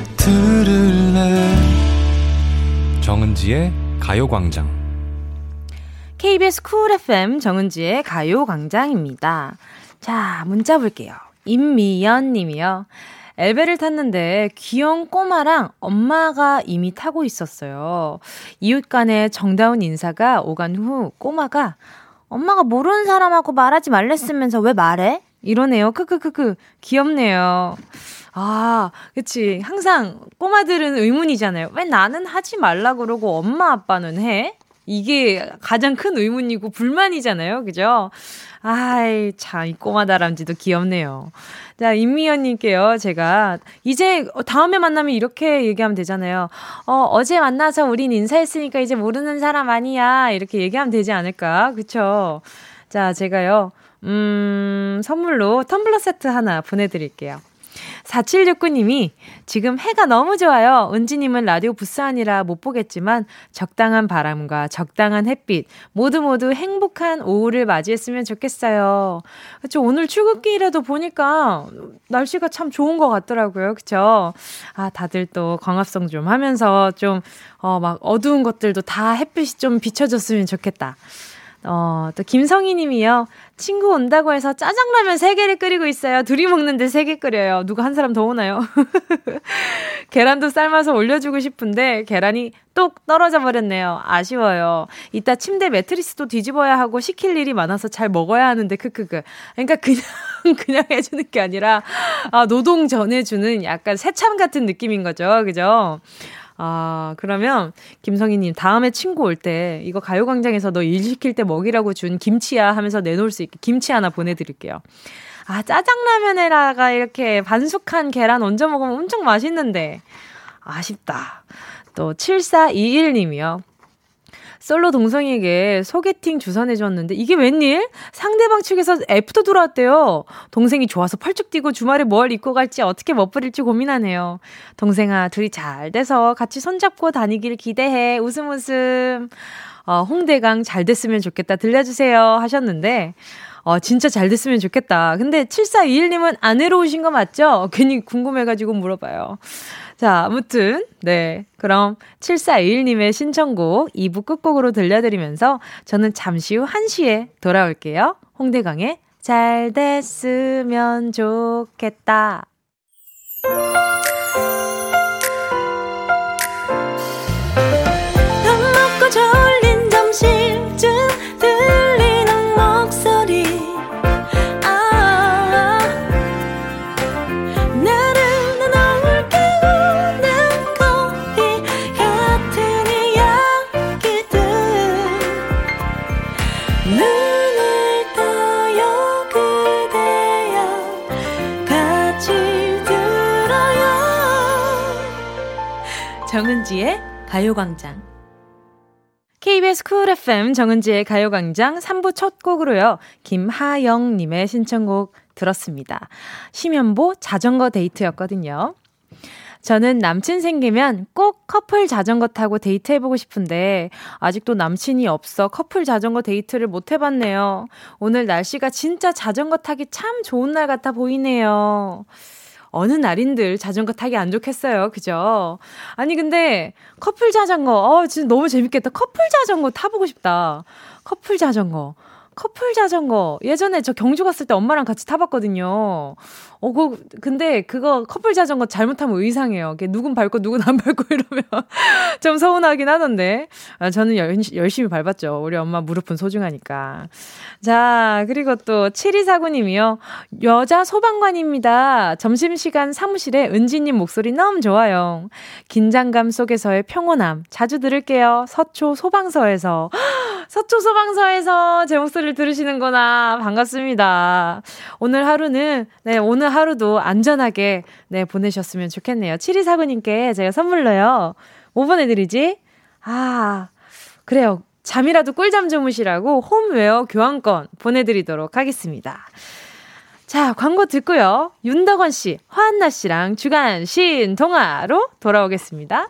들을래 정은지의 가요광장 KBS Cool FM 정은지의 가요광장입니다. 자, 문자 볼게요. 임미연 님이요. 엘베를 탔는데 귀여운 꼬마랑 엄마가 이미 타고 있었어요. 이웃 간의 정다운 인사가 오간 후 꼬마가 엄마가 모르는 사람하고 말하지 말랬으면서 왜 말해? 이러네요. 크크크크. 귀엽네요. 아, 그치. 항상 꼬마들은 의문이잖아요. 왜 나는 하지 말라 그러고 엄마 아빠는 해? 이게 가장 큰 의문이고 불만이잖아요. 그죠? 아이, 참, 이 꼬마 다람쥐도 귀엽네요. 자, 임미연님께요. 제가 이제 다음에 만나면 이렇게 얘기하면 되잖아요. 어, 어제 만나서 우린 인사했으니까 이제 모르는 사람 아니야. 이렇게 얘기하면 되지 않을까. 그쵸? 자, 제가요. 음, 선물로 텀블러 세트 하나 보내드릴게요. 4769님이 지금 해가 너무 좋아요. 은지님은 라디오 아니라 못 보겠지만 적당한 바람과 적당한 햇빛 모두 모두 행복한 오후를 맞이했으면 좋겠어요. 그쵸. 오늘 출근길에도 보니까 날씨가 참 좋은 것 같더라고요. 그쵸. 아, 다들 또 광합성 좀 하면서 좀, 어, 막 어두운 것들도 다 햇빛이 좀 비춰줬으면 좋겠다. 어, 또 김성희 님이요. 친구 온다고 해서 짜장라면 3개를 끓이고 있어요. 둘이 먹는데 3개 끓여요. 누가 한 사람 더 오나요? *laughs* 계란도 삶아서 올려주고 싶은데 계란이 똑 떨어져 버렸네요. 아쉬워요. 이따 침대 매트리스도 뒤집어야 하고 시킬 일이 많아서 잘 먹어야 하는데 크크크. 그러니까 그냥 *laughs* 그냥 해주는 게 아니라 아, 노동 전해주는 약간 새참 같은 느낌인 거죠. 그죠? 아, 그러면 김성희님 다음에 친구 올 때 이거 가요광장에서 너 일 시킬 때 먹이라고 준 김치야 하면서 내놓을 수 있게 김치 하나 보내드릴게요. 아, 짜장라면에다가 이렇게 반숙한 계란 얹어 먹으면 엄청 맛있는데. 아쉽다. 또 7421님이요. 솔로 동생에게 소개팅 주선해줬는데 이게 웬일? 상대방 측에서 애프터 들어왔대요. 동생이 좋아서 펄쩍 뛰고 주말에 뭘 입고 갈지 어떻게 멋부릴지 고민하네요. 동생아, 둘이 잘 돼서 같이 손잡고 다니길 기대해. 웃음 웃음. 어, 홍대강 잘 됐으면 좋겠다. 들려주세요. 하셨는데, 어, 진짜 잘 됐으면 좋겠다. 근데 7421님은 안 외로우신 거 맞죠? 괜히 궁금해가지고 물어봐요. 자, 아무튼, 네. 그럼 7421님의 신청곡 2부 끝곡으로 들려드리면서 저는 잠시 후 1시에 돌아올게요. 홍대강의 잘 됐으면 좋겠다. 정은지의 가요광장. KBS 쿨 FM 정은지의 가요광장 3부 첫 곡으로요. 김하영님의 신청곡 들었습니다. 심연보 자전거 데이트였거든요. 저는 남친 생기면 꼭 커플 자전거 타고 데이트 해보고 싶은데 아직도 남친이 없어 커플 자전거 데이트를 못 해봤네요. 오늘 날씨가 진짜 자전거 타기 참 좋은 날 같아 보이네요. 어느 날인들 자전거 타기 안 좋겠어요. 그죠? 아니, 근데 커플 자전거, 어, 진짜 너무 재밌겠다. 커플 자전거 타보고 싶다. 커플 자전거. 커플 자전거. 예전에 저 경주 갔을 때 엄마랑 같이 타봤거든요. 어, 그, 근데 그거 커플 자전거 잘못하면 의상해요. 누군 밟고 누군 안 밟고 이러면 *laughs* 좀 서운하긴 하던데. 아, 저는 열, 열심히 밟았죠. 우리 엄마 무릎은 소중하니까. 자, 그리고 또 7249님이요. 여자 소방관입니다. 점심시간 사무실에 은지님 목소리 너무 좋아요. 긴장감 속에서의 평온함 자주 들을게요. 서초 소방서에서. *gasps* 서초 소방서에서 제 목소리를 들으시는구나. 반갑습니다. 오늘 하루는, 네, 오늘 하루도 안전하게 네 보내셨으면 좋겠네요. 7249님께 제가 선물로요. 뭐 보내드리지? 아, 그래요. 잠이라도 꿀잠 주무시라고 홈웨어 교환권 보내드리도록 하겠습니다. 자, 광고 듣고요. 윤덕원 씨, 화한나 씨랑 주간 신 동화로 돌아오겠습니다.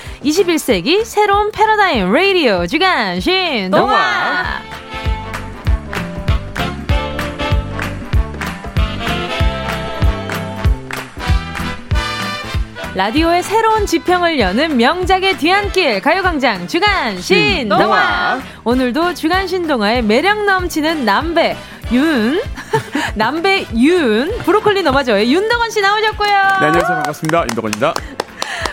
21세기 새로운 패러다임 라디오 주간 신동화. 라디오의 새로운 지평을 여는 명작의 뒤안길 가요광장 주간 신동화. 오늘도 주간 신동화의 매력 넘치는 남배 윤 *laughs* 남배 윤 브로콜리 너마저의 윤덕원 씨 나오셨고요. 네 안녕하세요. 반갑습니다. 윤덕원입니다.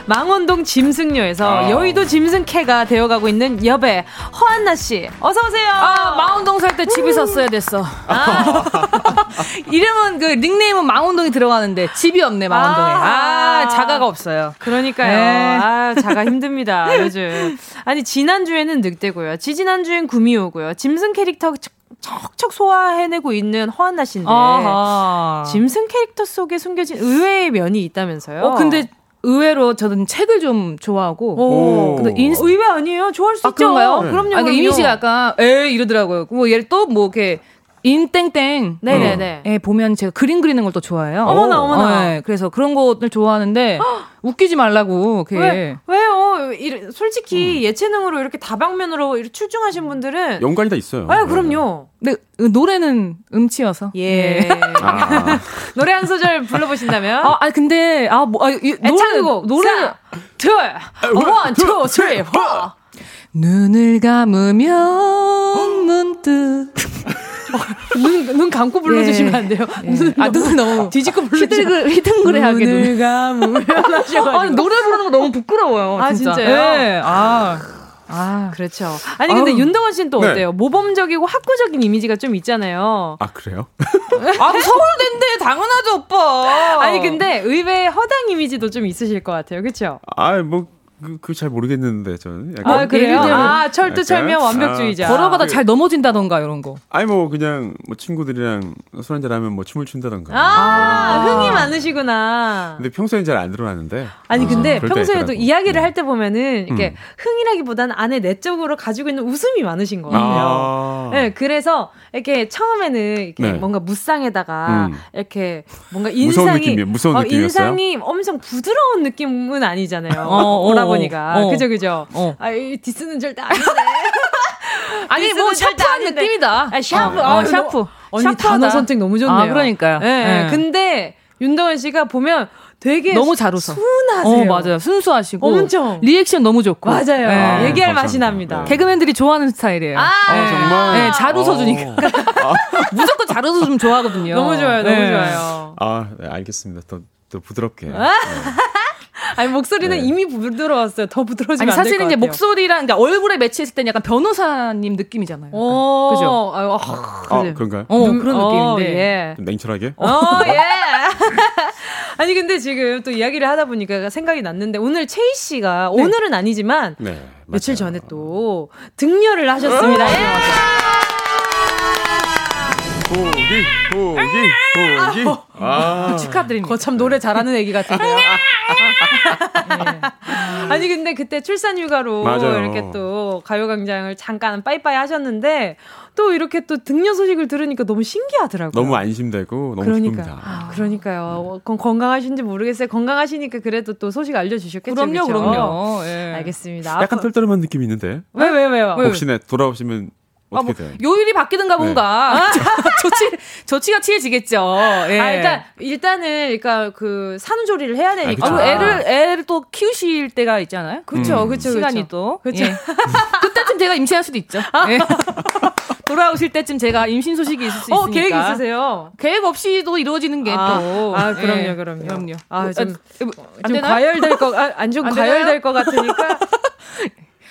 망원동 짐승녀에서 아. 여의도 짐승캐가 되어가고 있는 여배 허한나 씨 어서 오세요. 아 망원동 살 때 집이 었어야 됐어. 아. *laughs* 이름은 그 닉네임은 망원동이 들어가는데 집이 없네 망원동에. 아, 아 자가가 없어요. 그러니까요. 네. 아 자가 힘듭니다 요즘. 아니 지난 주에는 늑대고요. 지지난 주엔 구미호고요. 짐승 캐릭터 척척 소화해내고 있는 허한나 씨인데 아하. 짐승 캐릭터 속에 숨겨진 의외의 면이 있다면서요? 어 근데 의외로 저는 책을 좀 좋아하고. 오. 근데 인스... 의외 아니에요? 좋아할 수 아, 있죠. 그런가요? 네. 그럼요. 아, 그러니까 이미 씨가 약간 에 이러더라고요. 뭐 얘를 또뭐 이렇게 인땡땡. 네네네. 예, 보면 제가 그림 그리는 걸 또 좋아해요. 어머나, 어머나. 네, 그래서 그런 것들 좋아하는데 *gasps* 웃기지 말라고. 그게. 왜, 왜요? 이, 솔직히 음. 예체능으로 이렇게 다방면으로 이렇게 출중하신 분들은 연관이 다 있어요. 아, 그럼요. 네. 근데 노래는 음치여서. 예. 예. 아. *laughs* 노래 한 소절 불러보신다면? 아, 아 근데 아, 뭐, 아 이, 노래 노래 둘, one, two, three, four. 눈을 감으면 문득 *laughs* 눈, 눈 감고 불러주시면 안 돼요? 예. 예. 아, 눈 너무 뒤집고 불러주시면 휘둥그레하게 눈을 감으면 하셔가지고. 아, 노래 부르는 거 너무 부끄러워요. 아, 진짜. 진짜요? 네. 아. 아, 그렇죠. 아니, 근데 아우. 윤동원 씨는 또 네. 어때요? 모범적이고 학구적인 이미지가 좀 있잖아요. 아, 그래요? *laughs* 아, 서울대인데 당연하죠, 오빠. 아니, 근데 의외의 허당 이미지도 좀 있으실 것 같아요. 그쵸? 아, 뭐, 그, 잘 모르겠는데, 저는. 약간. 아, 그래요? 아, 철두철미한 완벽주의자. 아, 걸어가다 그, 잘 넘어진다던가, 이런 거. 아니, 뭐, 그냥, 뭐, 친구들이랑 술 한잔 하면 뭐, 춤을 춘다던가. 아, 아, 흥이 많으시구나. 근데 평소엔 잘 안 드러나는데. 아니, 아, 근데 평소에도 이야기를 네. 할때 보면은, 이렇게 음. 흥이라기보다는 안에 내적으로 가지고 있는 웃음이 많으신 것 같아요. 아. 네, 그래서, 이렇게 처음에는, 이렇게 네. 뭔가 무쌍에다가, 음. 이렇게 뭔가 인상이. 무서운 느낌이에요. 무서운 어, 인상이 엄청 부드러운 느낌은 아니잖아요. 어, 어, 어. 오라버니가. 어. 그죠, 그죠? 어. 아, diss는 절대 아닌데. *laughs* 아니, 뭐, 샤프한 느낌이다. 아, 샤프. 어, 어, 샤프. 언니 샤프하다. 단어 선택 너무 좋네요. 아, 그러니까요. 네. 네. 근데, 윤덕원 씨가 보면 되게 너무 잘 웃어. 순하세요. 어, 맞아요. 순수하시고. 엄청. 리액션 너무 좋고. 맞아요. 네. 얘기할 맛이 납니다. 네. 개그맨들이 좋아하는 스타일이에요. 아, 네. 정말? 네, 잘 웃어주니까. 어. *laughs* *laughs* 무조건 잘 웃어주면 좋아하거든요. 너무 좋아요. 너무 네. 좋아요. 아, 네, 알겠습니다. 또, 또 부드럽게. 아. 아니 목소리는 네. 이미 부드러웠어요. 더 부드러워지면 아니, 사실은 이제 목소리랑 그러니까 얼굴에 매치했을 때는 약간 변호사님 느낌이잖아요. 그죠? 아유, 어, 아, 그런가요? 어, 그런 어, 느낌인데. 예. 냉철하게? 어, *laughs* 예. *laughs* 아니 근데 지금 또 이야기를 하다 보니까 생각이 났는데 오늘 체이 씨가 네. 오늘은 아니지만 네, 며칠 전에 또 등려를 하셨습니다. 포기, 포기, 포기. 아, 축하드립니다. 거참 노래 잘하는 애기 같은데요. 네. 아니 근데 그때 출산 휴가로 맞아요. 이렇게 또 가요광장을 잠깐 빠이빠이 하셨는데 또 이렇게 또 등려 소식을 들으니까 너무 신기하더라고요. 너무 안심되고 너무 그러니까, 기쁩니다. 아, 그러니까요. 네. 건강하신지 모르겠어요. 건강하시니까 그래도 또 소식 알려주셨겠죠. 그럼요, 그쵸? 그럼요. 예. 알겠습니다. 약간 떨떠름한 느낌이 있는데. 왜, 왜, 왜요? 혹시나 돌아오시면 아, 뭐, 요일이 바뀌든가 네. 뭔가 아. *laughs* 조치 조치가 취해지겠죠. 예. 아, 일단 일단은 그러니까 그 산후조리를 해야 되니까 아, 애를 애를 또 키우실 때가 있잖아요. 그렇죠, 음. 그렇죠. 시간이 그쵸. 또 그렇죠. 예. *laughs* 그때쯤 제가 임신할 수도 있죠. 아. 예. *laughs* 돌아오실 때쯤 제가 임신 소식이 있을 수 어, 있으니까. 계획 있으세요? 계획 없이도 이루어지는 게 아, 또. 아, 그럼요, 예. 그럼요. 그럼요. 아, 좀, 아, 좀 과열될 거, 아, 안좀 과열될 것 같으니까.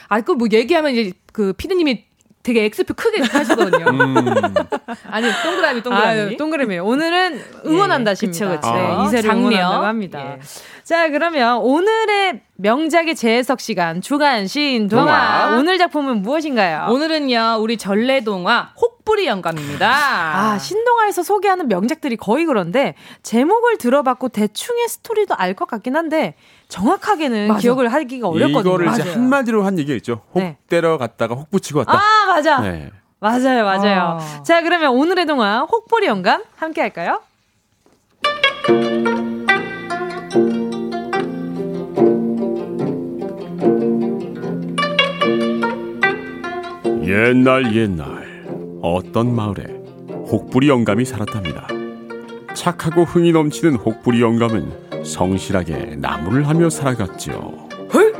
아, 그 뭐 얘기하면 이제 그 피디님이 되게 엑스표 크게 하시거든요. 음. *laughs* 아니 동그라미 동그라미. 아, 동그라미. 오늘은 응원한다십니다. 예, 그쵸, 그쵸. 네, 이세를 응원한다고 합니다. 예. 자 그러면 오늘의 명작의 재해석 시간 주간 시인 동화. 동화. 오늘 작품은 무엇인가요? 오늘은요 우리 전래 동화 혹부리 영감입니다. 아 신동화에서 소개하는 명작들이 거의 그런데 제목을 들어봤고 대충의 스토리도 알 것 같긴 한데 정확하게는 맞아. 기억을 하기가 어렵거든요. 이거를 이제 한마디로 한 얘기가 있죠. 혹 네. 때려 갔다가 혹 붙이고 왔다. 아 맞아. 네. 맞아요, 맞아요. 어. 자 그러면 오늘의 동화 혹부리 영감 함께 할까요? 옛날 옛날 어떤 마을에 혹부리 영감이 살았답니다. 착하고 흥이 넘치는 혹부리 영감은 성실하게 나무를 하며 살아갔죠. 헐?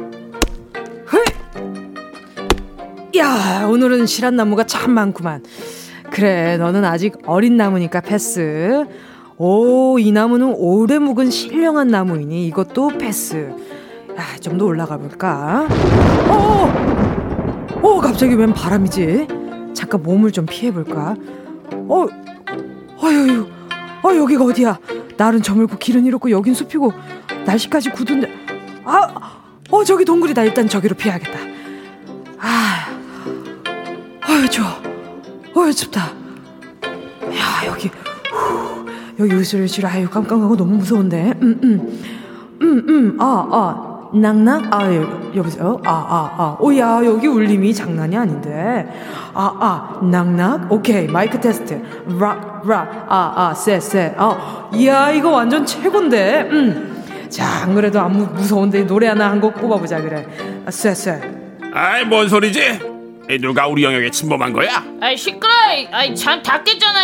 헐? 야, 오늘은 실한 나무가 참 많구만. 그래, 너는 아직 어린 나무니까 패스. 오, 이 나무는 오래 묵은 신령한 나무이니 이것도 패스. 야, 좀 더 올라가 볼까? 오! 오, 갑자기 웬 바람이지? 잠깐 몸을 좀 피해 볼까? 어, 어휴, 어, 여기가 어디야? 날은 저물고 길은 이렇고 여긴 숲이고 날씨까지 굳은데 아, 어 저기 동굴이다. 일단 저기로 피해야겠다. 아, 어휴 좋아. 어휴 춥다. 야 여기 후, 여기 으슬으슬 아유 깜깜하고 너무 무서운데. 음 음. 음, 음, 아, 아, knock knock? 아, 여, 보세요 아, 아, 아. 오, 야, 여기 울림이 장난이 아닌데. 아, 아, knock knock? 오케이, 마이크 테스트. 락, 락, 아, 아, 쎄, 쎄. 아, 이야, 이거 완전 최곤데. 음. 자, 안 그래도 너무 무서운데 노래 하나 한 곡 뽑아보자, 그래. 쎄, 쎄. 아이 뭔 소리지? 누가 우리 영역에 침범한 거야? 아이 시끄러. 아이 잠다 깼잖아.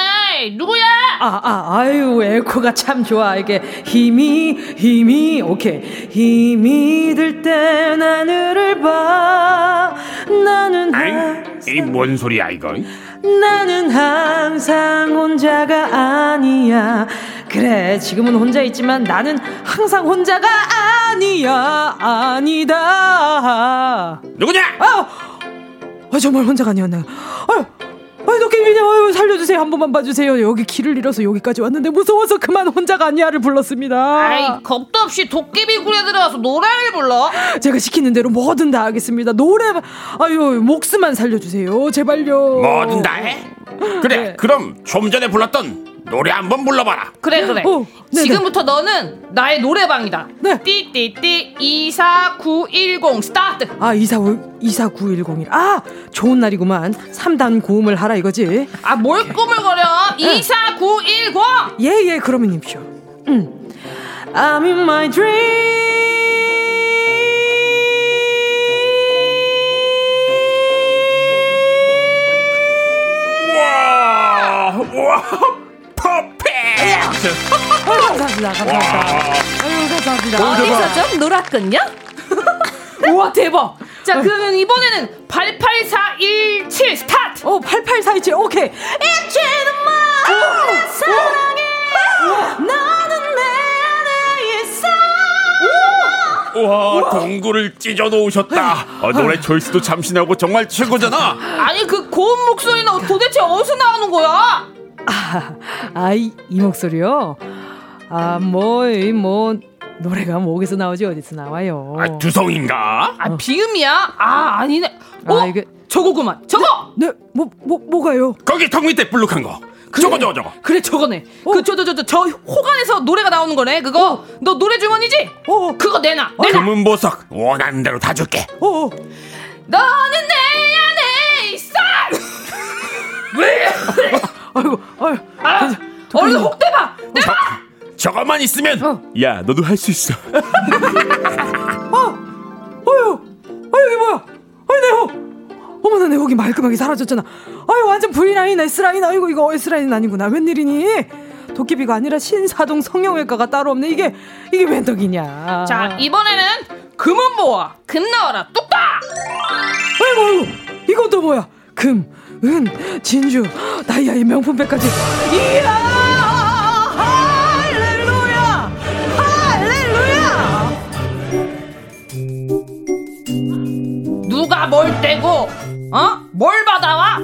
누구야? 아, 아, 아유, 에코가 참 좋아. 이게 힘이, 힘이, 오케이. 힘이 들땐 하늘을 봐. 나는, 이뭔 소리야 이거? 나는 항상 혼자가 아니야. 그래, 지금은 혼자 있지만 나는 항상 혼자가 아니야. 아니다. 누구냐? 아, 아 정말 혼자가 아니었나요? 아유, 아유, 도깨비님, 아유, 살려주세요. 한 번만 봐주세요. 여기 길을 잃어서 여기까지 왔는데 무서워서 그만 혼자가 아니야를 불렀습니다. 아이 겁도 없이 도깨비 굴에 들어가서 노래를 불러. 제가 시키는 대로 뭐든 다 하겠습니다. 노래, 아유, 목숨만 살려주세요. 제발요. 뭐든 다 해? 그래 네. 그럼 좀 전에 불렀던 노래 한번 불러봐라 그래 그래. 어, 네네. 지금부터 너는 나의 노래방이다. 네. 띠띠띠 24910 스타트. 아, 245, 24910일. 아, 좋은 날이구만. 3단 고음을 하라 이거지. 아 뭘 꾸물거려? 24910. 예, 예, 그러면 님쇼. 음. I'm in my dream. 와, 와, 감사합니다. 감사합니다. 아유, 감사합니다. 어디서 좀 놀았군요. *laughs* 우와 대박. 자 그러면 이번에는 88417 스타트. 어, 88427. 오케이. 잊지는 마. 내 사랑해. 나는 내 안에 있어. 와, 동굴을 찢어 놓으셨다. 어, 노래 초이스도 참신하고 정말 최고잖아. 아니 그 고음 목소리는 도대체 어디서 나오는 거야? 아, 아이, 이 목소리요? 아, 뭐, 이 뭐, 노래가 목에서 나오지 어디서 나와요? 아, 두성인가? 아 비음이야? 아 아니네. 어 아, 이게- 저거구만. 저거. 네, 뭐, 뭐, 뭐가요? 거기 턱 밑에 불룩한 거. 저거 저거 저거. 그래 저거네. 어? 그저저 저 저 호간에서 노래가 나오는 거네. 그거 너 노래 주머니지? 어, 그거 내놔. 내놔. 금은 보석 원하는 대로 다 줄게. 어, 어. 너는 내 안에 있어. *laughs* 왜? 아이고, 아유. 아, 얼른 혹 대봐. 저, 저것만 있으면 야 너도 할 수 있어. *laughs* 어, 어휴, 아유, 이게 뭐야? 아유, 내 혹. 어머나, 내 혹이 말끔하게 사라졌잖아. 아유, 완전 V라인, S라인. 아이고, 이거 S라인 아니구나. 웬일이니? 도깨비가 아니라 신사동 성형외과가 따로 없네. 이게, 이게 웬 덕이냐. 자 이번에는 금은 모아 금 나와라 뚝딱. 아이고, 아이고, 이것도 뭐야? 금, 은, 진주, 다이아의 명품백까지. 이야! 할렐루야! 할렐루야! 누가 뭘 떼고 어? 뭘 받아와?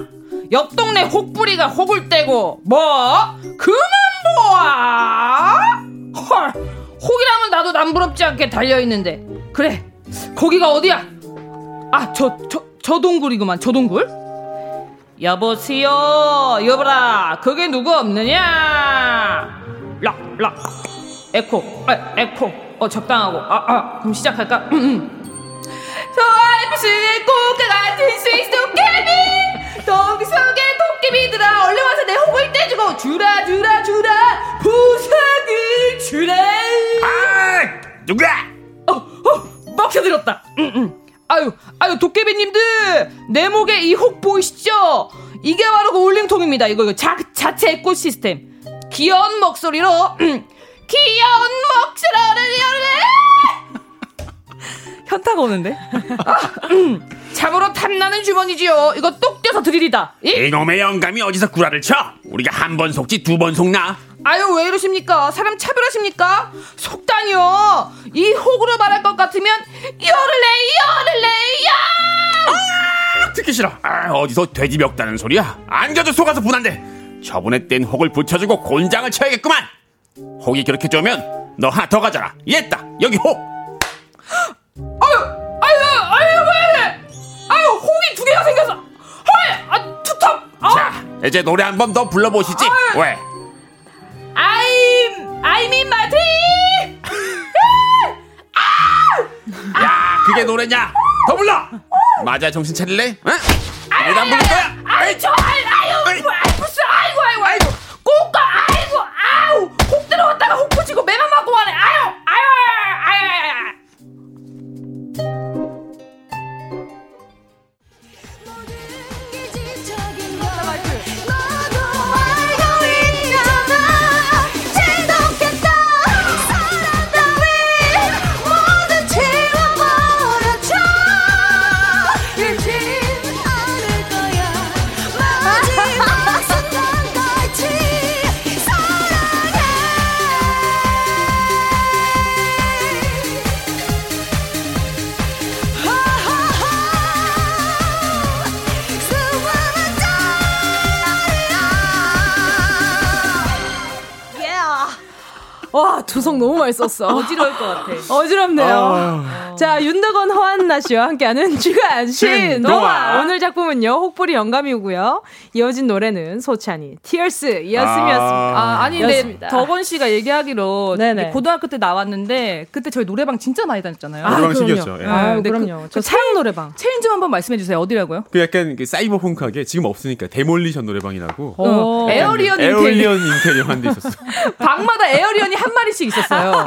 옆 동네 혹부리가 혹을 떼고 뭐? 금은 모아 헐 혹이라면 나도 남부럽지 않게 달려있는데 그래 거기가 어디야? 아 저 저 저 동굴이구만 저 동굴 여보세요? 여보라 그게 누구 없느냐? 락락 에코 아, 에코. 어 적당하고. 아, 아 그럼 시작할까. 소알프스의 꽃과 같 내 목에 이 혹 보이시죠 이게 바로 그 울림통입니다 이거 이거 자, 자체 에코 시스템 귀여운 목소리로 음, 귀여운 목소리를 *laughs* 현타가 오는데? 참으로 탐나는 주머니지요. 이거 똑 떼서 드리리다. 이? 이놈의 영감이 어디서 구라를 쳐? 우리가 한 번 속지 두 번 속나? 아유 왜 이러십니까? 사람 차별하십니까? 속다니요. 이 혹으로 말할 것 같으면 열을래 열을래요. 아, 듣기 싫어. 아, 어디서 돼지 멱다는 소리야? 안겨도 속아서 분한데. 저번에 뗀 혹을 붙여주고 곤장을 쳐야겠구만. 혹이 그렇게 좋으면 너 하나 더 가져라. 얘다 여기 혹. 아유 아유 아유 왜? 아유 혹이 두 개가 생겨서. 헐, 아 투톱. 아, 자, 이제 노래 한 번 더 불러보시지. 아유. 왜? I'm I'm in my dream. 야, 그게 노래냐? 더 불러. 맞아, 정신 차릴래? 응? 노래 안 부를 거야? 아이 저 아이 아유 아이 무슨 아이고 아이고 아이고 꼭가 아이고 아우 혹 들어갔다가 혹 붙이고 매만 맞고 하네 아유 아유 아유 아유 두성 너무 많이 썼어. 어지러울 것 같아. 어지럽네요. 아. 자, 윤덕원, 허한나 씨와 함께하는 주간 신동화. 오늘 작품은요, 혹부리 영감이고요. 이어진 노래는 소찬휘, Tears였음이었습니다. 아, 아니, 근데. 덕원 씨가 얘기하기로 네네. 고등학교 때 나왔는데 그때 저희 노래방 진짜 많이 다녔잖아요. 아, 노래방 그럼요. 신기했죠. 예. 아유, 근데 그럼요. 그- 저그 사랑 노래방. 체인 좀 한번 말씀해 주세요. 어디라고요? 그 약간 그 사이버 펑크하게 지금 없으니까 데몰리션 노래방이라고 어. alien 인테리어. alien 인테리어 한 데 있었어. *laughs* 방마다 alien이 한 마리씩 있었어요.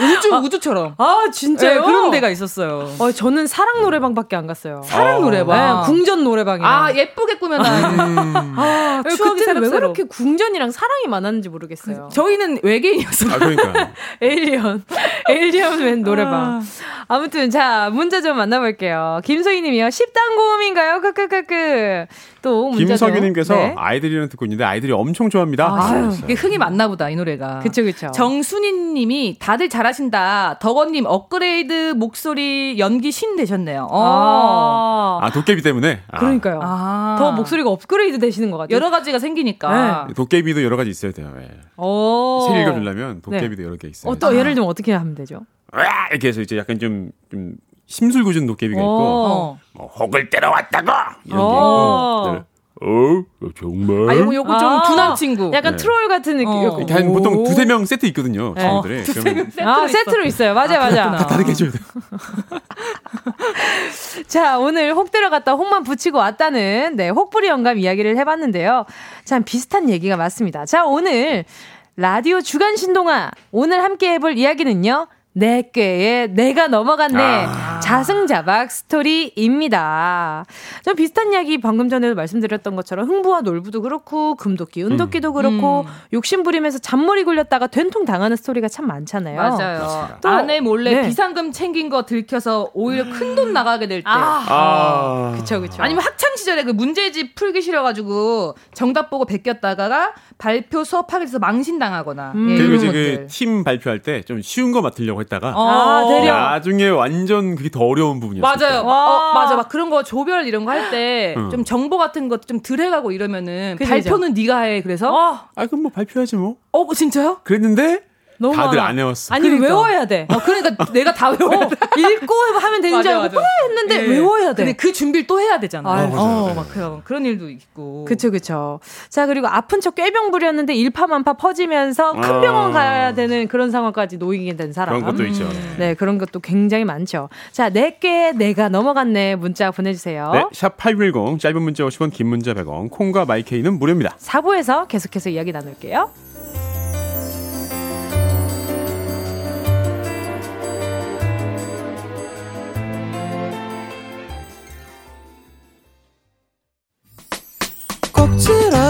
우주 우주처럼. 아, 진짜요? 네, 그런 데가 있었어요. 어, 저는 사랑 노래방밖에 안 갔어요. 사랑 노래방. 네, 궁전 노래방이랑. 아 예쁘게 꾸며놔. 아, 추억이 그때는 왜 새록새록. 그렇게 궁전이랑 사랑이 많았는지 모르겠어요. 저희는 외계인이었어요. 아 그러니까 *laughs* alien. 에일리언맨 노래방. 아 무튼, 자, 문자 좀 만나볼게요. 김소희 님이요. 10단 고음인가요? 크크크크. 또 좀. 김석유님께서 네. 아이들이랑 듣고 있는데 아이들이 엄청 좋아합니다. 아유, 하셨어요. 이게 흥이 많나 보다 이 노래가. 그쵸, 그쵸. 정순희님이 다들 잘하신다. 덕원님 업그레이드 목소리 연기 신 되셨네요. 어. 아, 아 도깨비 때문에. 아, 그러니까요. 아. 더 목소리가 업그레이드 되시는 것 같아요. 여러 가지가 생기니까. 도깨비도 여러 가지 있어야 돼요. 예. 오. 책 읽어주려면 도깨비도 여러 개 있어요. 어, 또 예를 들면 어떻게 하면 되죠? 와! 이렇게 해서 이제 약간 좀, 좀 심술궂은 도깨비가 있고, 어. 뭐, 혹을 때려왔다고! 이런 게 어. 있고, 네. 어? 정말? 아, 요거, 요거 좀 아. 둔한 친구. 약간 네. 트롤 같은 느낌. 어. 한 보통 두세 명 세트 있거든요. 친구들이. 그러면 아, 세트로 있어요. 맞아, 맞아. 다 다르게 해줘야 돼요. *laughs* 자, 오늘 혹 들어갔다 혹만 붙이고 왔다는, 네, 혹부리 영감 이야기를 해봤는데요. 참 비슷한 얘기가 맞습니다. 자, 오늘 라디오 주간 신동아. 오늘 함께 해볼 이야기는요. 내 꾀에 내가 넘어갔네. 아. 자승자박 스토리입니다. 좀 비슷한 이야기 방금 전에도 말씀드렸던 것처럼 흥부와 놀부도 그렇고 금도끼, 은도끼도 그렇고 음. 욕심 부리면서 잔머리 굴렸다가 된통 당하는 스토리가 참 많잖아요. 맞아요. 또- 아내 몰래 네. 비상금 챙긴 거 들켜서 오히려 큰 돈 나가게 될 때. 아, 아. 그쵸, 그쵸. 아니면 학창 시절에 그 문제집 풀기 싫어가지고 정답 보고 베꼈다가 발표 수업하게 돼서 망신당하거나. 음. 예, 그리고 이제. 그 팀 발표할 때 좀 쉬운 거 맡으려고 했다가, 어. 아, 대려. 나중에 완전 그게 더 어려운 부분이었어요. 맞아요. 와. 어, 맞아. 막 그런 거 조별 이런 거 할 때좀 응. 정보 같은 것좀 덜해가고 이러면은 그죠, 발표는 네가 해. 그래서 어, 아, 그럼 뭐 발표하지 뭐. 어 진짜요? 그랬는데, 너무 다들 많아. 안 외웠어. 아니 그러니까. 외워야 돼. 어 그러니까 내가 다 외워야 돼. 읽고 하면 되는 줄 알고 빠 했는데 예. 외워야 돼. 근데 그 준비를 또 해야 되잖아. 아유, 어, 맞아요. 막 그런 그런 일도 있고. 그쵸 그쵸. 자 그리고 아픈 척 꾀병 부렸는데 일파만파 퍼지면서 큰 아. 병원 가야 되는 그런 상황까지 놓이게 된 사람. 그런 것도 있죠. 네. 네 그런 것도 굉장히 많죠. 자 내게 내가 넘어갔네 문자 보내주세요. 네, 샵8910, 짧은 문자 50원, 긴 문자 100원, 콩과 마이케이는 무료입니다. 사부에서 계속해서 이야기 나눌게요.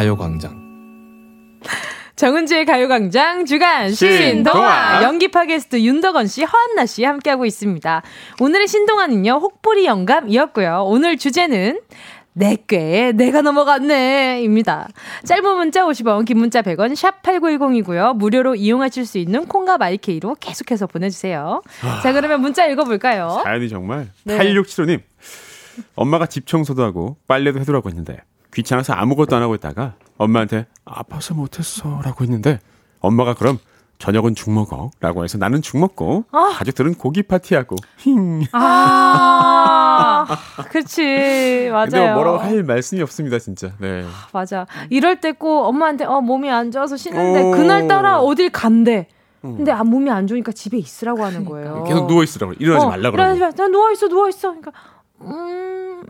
가요광장. 정은지의 가요광장 주간 신동아. 연기파 게스트 윤덕원 씨, 허한나 씨 함께하고 있습니다. 오늘의 신동아는요 혹부리 영감이었고요. 오늘 주제는 내 꾀에 내가 넘어갔네입니다. 짧은 문자 50원, 긴 문자 100원, 샵 8910이고요. 무료로 이용하실 수 있는 콩과 마이케이로 계속해서 보내주세요. 자 그러면 문자 읽어볼까요? 사연이 정말 네. 8675님 엄마가 집 청소도 하고 빨래도 해두라고 했는데 귀찮아서 아무것도 안 하고 있다가 엄마한테 아파서 못했어 라고 했는데 엄마가 그럼 저녁은 죽 먹어 라고 해서 나는 죽 먹고 아. 가족들은 고기 파티하고 힝 아, *laughs* 그렇지 맞아요. 근데 뭐 뭐라고 할 말씀이 없습니다 진짜 네 맞아. 이럴 때 꼭 엄마한테 어 몸이 안 좋아서 쉬는데 어. 그날따라 어딜 간대. 근데 아 몸이 안 좋으니까 집에 있으라고 하는 거예요. 계속 누워 있으라고 일어나지 말라 그러고 일어나지 마. 나 누워 있어, 누워 있어. 그러니까 음.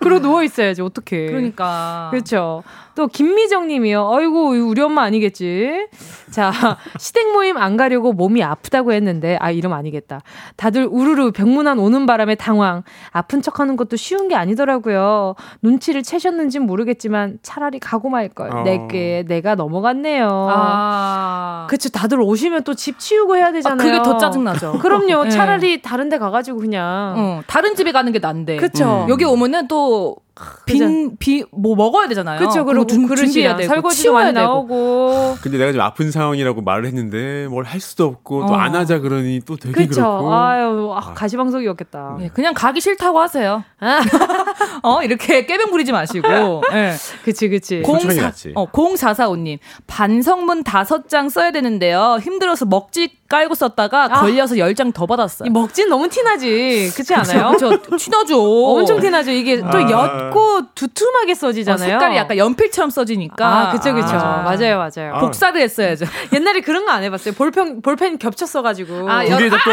그러고 누워 있어야지. 어떡해. 그러니까. 그렇죠. 또 김미정 님이요. 아이고, 우리 엄마 아니겠지? 자, *laughs* 시댁 모임 안 가려고 몸이 아프다고 했는데, 아, 이름 아니겠다. 다들 우르르 병문안 오는 바람에 당황. 아픈 척 하는 것도 쉬운 게 아니더라고요. 눈치를 채셨는진 모르겠지만 차라리 가고 말걸. 어. 내게 내가 넘어갔네요. 아. 그쵸. 다들 오시면 또 집 치우고 해야 되잖아요. 그게 더 짜증나죠. *laughs* 그럼요. 네. 차라리 다른 데 가가지고 그냥. 어, 다른 집에 가는 게 난데. 그쵸. 여기 오면은 또 빈, 비, 뭐 먹어야 되잖아요. 그쵸. 그리고 준- 그릇이랑 준비해야 되고, 설거지도 많이 되고. 나오고. *laughs* 근데 내가 좀 아픈 상황이라고 말을 했는데 뭘 할 수도 없고 또 어. 안 하자 그러니 또 되게 그쵸. 그렇고. 아유, 아, 가시방석이었겠다. 예, 그냥 가기 싫다고 하세요. *laughs* 어, 이렇게 깨병 부리지 마시고. *laughs* 예. 그치, 그치. 솔직하게 공사- 낫지. 어, 0445님. 반성문 다섯 장 써야 되는데요. 힘들어서 먹지 깔고 썼다가 아. 걸려서 열 장 더 받았어요. 이 먹진 너무 티나지. 그렇지 않아요? 저 티나죠. 엄청 티나죠. 이게 또 아. 옅고 두툼하게 어, 써지잖아요. 색깔이 약간 연필처럼 써지니까. 아, 그쵸, 그쵸. 아. 맞아요, 맞아요. 아. 복사를 했어야죠. *laughs* 옛날에 그런 거 안 해봤어요. 볼펜, 볼펜 겹쳤어가지고. 아, 두개 잡고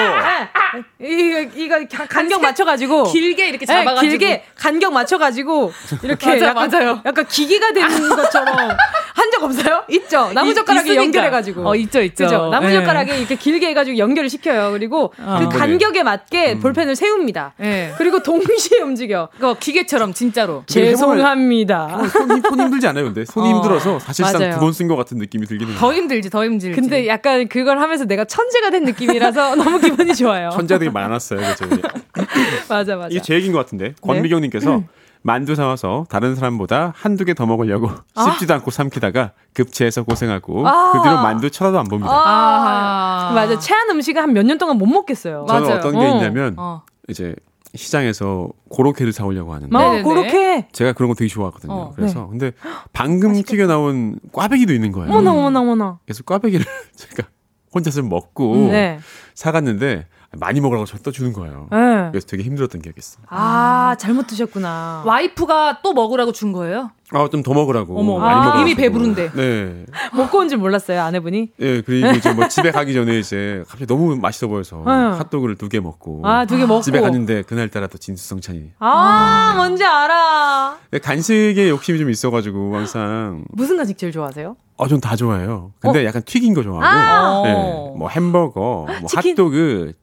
이거, 이거 가- 간격 맞춰가지고. 길게 이렇게 네, 잡아가지고. 길게 간격 맞춰가지고 이렇게 맞아, 약간, 맞아요. 약간 기계가 되는 것처럼 *laughs* 한 적 없어요? 있죠. 나무 이- 젓가락에 있으니까. 연결해가지고. 어, 있죠, 있죠. 그죠. 나무 네. 젓가락에 이렇게 길게 해가지고 연결을 시켜요. 그리고 어. 그 간격에 맞게 볼펜을 세웁니다. 예. 그리고 동시에 움직여. 그거 기계처럼 진짜 로. 근데 죄송합니다. 손, 힘- 손 힘들지 않아요, 근데? 손이 어. 힘들어서 사실상. 두 번 쓴 것 같은 느낌이 들기는 해요. 더 힘들지, 더 힘들지. 근데 약간 그걸 하면서 내가 천재가 된 느낌이라서 *laughs* 너무 기분이 좋아요. 천재들이 많았어요, 그죠? *laughs* 맞아, 맞아. 이게 제 얘기인 것 같은데. 권미경님께서 만두 사와서 다른 사람보다 한두 개 더 먹으려고 씹지도 않고 삼키다가 급체해서 고생하고 아. 그 뒤로 만두 쳐다도 안 봅니다. 아, 맞아. 체한 음식을 한 몇 년 동안 못 먹겠어요. 저는 맞아요. 어떤 게 어. 있냐면 어. 이제 시장에서 고로케를 사오려고 하는데 어. 그렇게. 제가 그런 거 되게 좋아하거든요. 어, 그래서 근데 방금 튀겨 나온 꽈배기도 있는 거예요. 어머나, 어머나, 어머나. 그래서 꽈배기를 *laughs* 제가 혼자서 먹고 네. 사갔는데 많이 먹으라고 저또 주는 거예요. 네. 그래서 되게 힘들었던 기억이 있어. 아, 잘못 드셨구나. 와이프가 또 먹으라고 준 거예요? 아, 좀 더 먹으라고. 어머, 많이 아, 먹으라고. 이미 배부른데. 네. 먹고 온 줄 몰랐어요, 아내분이. 예, 그리고 이제 뭐 집에 가기 전에 이제 갑자기 너무 맛있어 보여서 응. 핫도그를 두 개 먹고 아, 두 개 먹고. 집에 갔는데 그날따라 또 진수성찬이. 아, 뭔지 알아. 간식에 욕심이 좀 있어가지고 항상 무슨 간식 제일 좋아하세요? 어, 전 다 좋아해요. 근데 약간 튀긴 거 좋아하고, 아. 네, 뭐 햄버거, 뭐 치킨? 핫도그,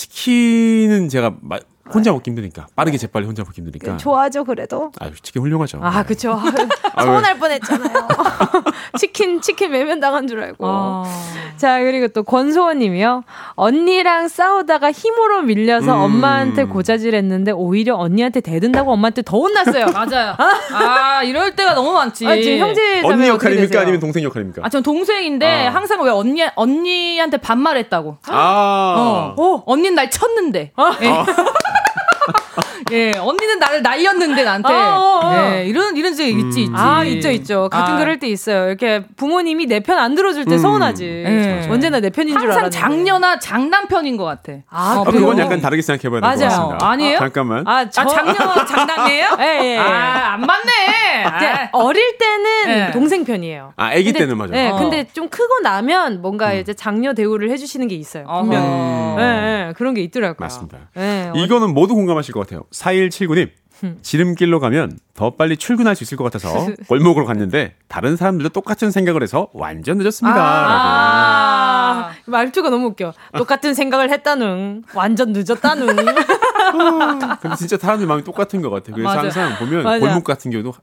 치킨은 제가 마- 혼자 먹기 힘드니까 빠르게 재빨리 혼자 먹기 힘드니까. 좋아하죠, 그래도. 아, 치킨 훌륭하죠. 아, 그쵸. *laughs* 아, 서운할 뻔했잖아요. *laughs* 치킨, 치킨 매면 당한 줄 알고. 아. 자, 그리고 또 권소원 님이요. 언니랑 싸우다가 힘으로 밀려서 음. 엄마한테 고자질 했는데 오히려 언니한테 대든다고 엄마한테 더 혼났어요. *laughs* 맞아요. 아, 이럴 때가 너무 많지. 아, 지금 형제 언니 역할입니까? 아니면 동생 역할입니까? 아, 전 동생인데 아. 항상 왜 언니 언니한테 반말했다고. 아, 어, 언니는 날 쳤는데. 예. *laughs* 예, 언니는 나를 날렸는데 나한테. 어, 어, 어. 예, 이런 이런 적이 있지 있지. 아, 있죠, 있죠. 가끔 아. 그럴 때 있어요. 이렇게 부모님이 내 편 안 들어줄 때 음. 서운하지. 예. 언제나 내 편인 줄 항상 알았는데. 장녀나 장남편인 것 같아. 아, 아, 그래요? 그건 약간 다르게 생각해봐야 될것 맞아요. 같습니다. 아니에요? 잠깐만. 아, 저, 아, 장녀 장남이에요? *laughs* 예, 예. 아, 안 맞네. 아. 어릴 때는 예. 동생 편이에요. 아, 아기 근데- 때는 맞아. 네, 어. 근데 좀 크고 나면 뭔가 이제 장녀 대우를 해주시는 게 있어요. 분명히. 어허. 예, 예, 그런 게 있더라고요. 맞습니다. 예, 어, 이거는 모두 공감하실 것 같아요. 4179님. 지름길로 가면 더 빨리 출근할 수 있을 것 같아서 *laughs* 골목으로 갔는데 다른 사람들도 똑같은 생각을 해서 완전 늦었습니다. 아, 말투가 너무 웃겨. 똑같은 생각을 했다는. 완전 늦었다는. 라고. 근데 진짜 사람들 마음이 똑같은 것 같아요. 그래서 맞아. 항상 보면 맞아. 골목 같은 경우도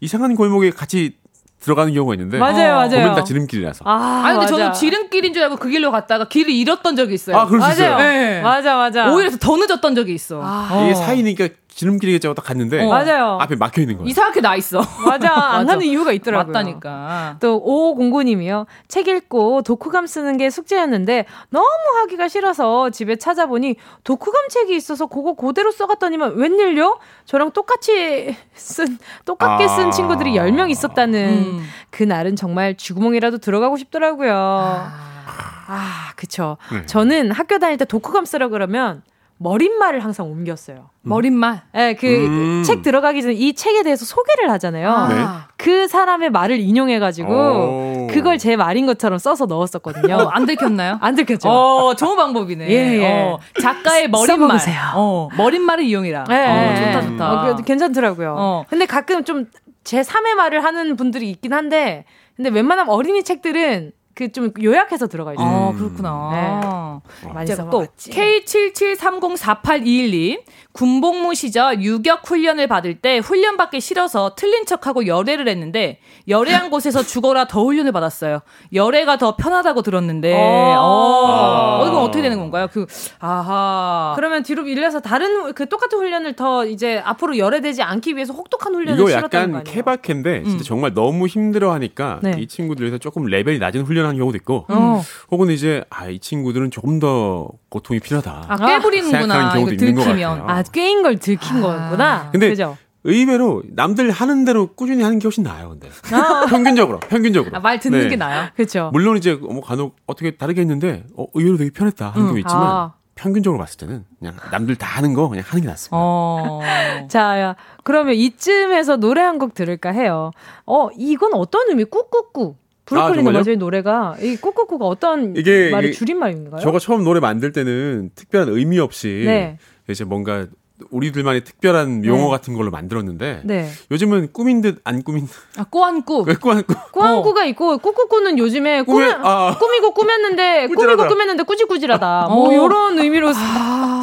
이상한 골목에 같이 들어가는 경우가 있는데 맞아요, 맞아요. 보면 다 지름길이라서. 아, 아니 근데 맞아. 저는 지름길인 줄 알고 그 길로 갔다가 길을 잃었던 적이 있어요. 아, 그럴 수 있어요. 맞아요. 네. 맞아, 맞아. 오히려 더 늦었던 적이 있어. 아, 이게 사이니까 지름길이겠죠. 딱 갔는데 어. 맞아요. 앞에 막혀 있는 거예요. 이상하게 나 있어. *laughs* 맞아. 안 맞아. 가는 이유가 있더라고요. 맞다니까. 또 5509님이요. 책 읽고 독후감 쓰는 게 숙제였는데 너무 하기가 싫어서 집에 찾아보니 독후감 책이 있어서 그거 그대로 써갔더니만 웬일요? 저랑 똑같이 쓴 똑같게 아. 쓴 친구들이 10명 있었다는 음. 그날은 정말 쥐구멍이라도 들어가고 싶더라고요. 아, 그쵸. 네. 저는 학교 다닐 때 독후감 쓰라 그러면 머릿말을 항상 옮겼어요. 머릿말. 예, 그 음. 책 들어가기 전에 이 책에 대해서 소개를 하잖아요. 네. 그 사람의 말을 인용해가지고 오. 그걸 제 말인 것처럼 써서 넣었었거든요. 어, 안 들켰나요? 안 들켰죠? 어, 좋은 방법이네. 예, 예. 어, 작가의 머릿말. 어, 머릿말을 이용해라. 예, 어, 예. 좋다, 좋다. 어, 그- 괜찮더라고요. 어. 근데 가끔 좀 제 3의 말을 하는 분들이 있긴 한데 근데 웬만하면 어린이 책들은 그 좀 요약해서 들어가 있어요. 아, 그렇구나. 네. 많이 자, 또 써먹었지. K77304821님 군복무 시절 유격 훈련을 받을 때 훈련 받기 싫어서 틀린 척하고 열애를 했는데 열애한 곳에서 죽어라 더 훈련을 받았어요. 열애가 더 편하다고 들었는데 어. 어, 어 이건 어떻게 되는 건가요? 그 아하 그러면 뒤로 밀려서 다른 그 똑같은 훈련을 더 이제 앞으로 열애되지 않기 위해서 혹독한 훈련을 이거 약간? 케바케인데 진짜 정말 너무 힘들어 하니까 네. 이 친구들에서 조금 레벨이 낮은 훈련하는 경우도 있고 어. 혹은 이제 아 이 친구들은 조금 더 고통이 필요하다. 아 꿰부리는구나 생각하는 경우도 이거 있는 것 들키면. 아, 꿰인 걸 들킨 거구나. 근데 그죠? 의외로 남들 하는 대로 꾸준히 하는 게 훨씬 나아요. 근데 *laughs* 평균적으로 평균적으로 아, 말 듣는 네. 게 나요. 그렇죠. 물론 이제 뭐 간혹 어떻게 다르게 했는데 어, 의외로 되게 편했다 하는 경우 있지만 아. 평균적으로 봤을 때는 그냥 남들 다 하는 거 그냥 하는 게 낫습니다. 어. *laughs* 자, 야, 그러면 이쯤에서 노래 한 곡 들을까 해요. 어, 이건 어떤 의미? 꾸꾸꾸. 브로콜리 정말요? 넘어져의 노래가 이 꾸꾸꾸가 어떤 이게- 말의 줄임말인가요? 저가 처음 노래 만들 때는 특별한 의미 없이 네. 이제 뭔가 우리들만의 특별한 용어 네. 같은 걸로 만들었는데 네. 요즘은 꾸민 듯 안 꾸민 듯 아, 꾸안꾸. 왜 꾸안 꾸 꾸안꾸가 있고 꾸꾸꾸는 요즘에 꾸며- 아. 꾸미고 꾸몄는데 *laughs* 꾸미고 꾸질하다. 꾸몄는데 꾸질꾸질하다. 뭐 어. 요런 의미로 쓰-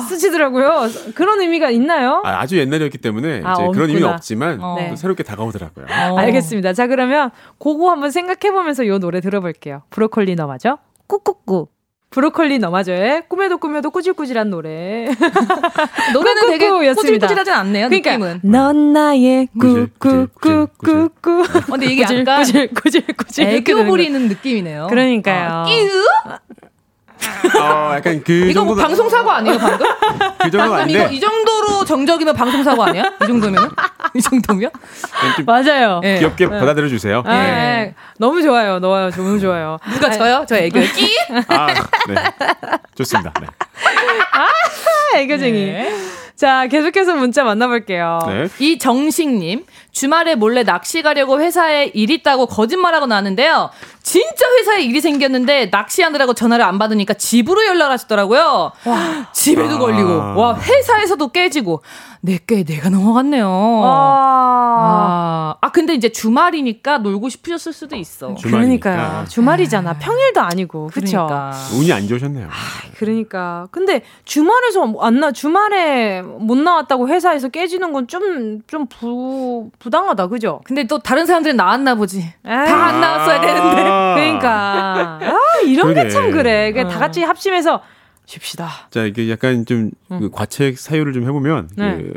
쓰시더라고요. 그런 의미가 있나요? 아, 아주 옛날이었기 때문에 아, 이제 그런 의미는. 없지만 어. 또 새롭게 다가오더라고요. 어. 알겠습니다. 자, 그러면 그거 한번 생각해 보면서 요 노래 들어볼게요. 브로콜리 너마저 꾸꾸꾸. 브로콜리 너마저의 꿈에도 꿈에도 꾸질꾸질한 노래. *laughs* 노래는 되게. 꾸질꾸질하진 않네요. 그러니까 느낌은. 넌 나의 꾸질, 꾸질, 꾸질, 꾸꾸꾸꾸꾸. 어, 근데 이게 약간 꾸질 꾸질 꾸질 이렇게 애교 부리는 느낌이네요. 그러니까요. 아, 끼으? 어, 약간 그 이거 뭐 정도 방송 사고 아니에요 방금? 그 정도 방금 이거 아닌데 이 정도로 정적이면 방송 사고 아니야? 이 정도면? 이 정도면? 좀 맞아요. 예. 귀엽게 받아들여 주세요. 아, 네. 예. 너무 좋아요. 너무 너무 좋아요. 누가 저요? 저 애교 끼? 아, 네. 좋습니다. 네. 아, 애교쟁이. 자, 계속해서 문자 만나볼게요. 네. 이 정식님 주말에 몰래 낚시 가려고 회사에 일 있다고 거짓말하고 나왔는데요. 진짜 회사에 일이 생겼는데 낚시하느라고 전화를 안 받으니까 집으로 연락하시더라고요. 집에도 아. 걸리고 와 회사에서도 깨지고 내게 내가 넘어갔네요. 아, 아, 아 근데 이제 주말이니까 놀고 싶으셨을 수도 있어. 주말이니까. 그러니까요. 주말이잖아. 평일도 아니고. 그쵸? 그러니까. 운이 안 좋으셨네요. 그러니까. 근데 주말에서 안 나, 주말에 못 나왔다고 회사에서 깨지는 건 좀, 좀 부, 부당하다. 그죠? 근데 또 다른 사람들은 나왔나 보지. 에이. 다안 나왔어야 되는데. 그러니까. 아, 이런 게. 참 그래. 그다 같이 합심해서 쉽시다. 자, 이게 약간 좀그 과책 사유를 좀 해보면 네. 그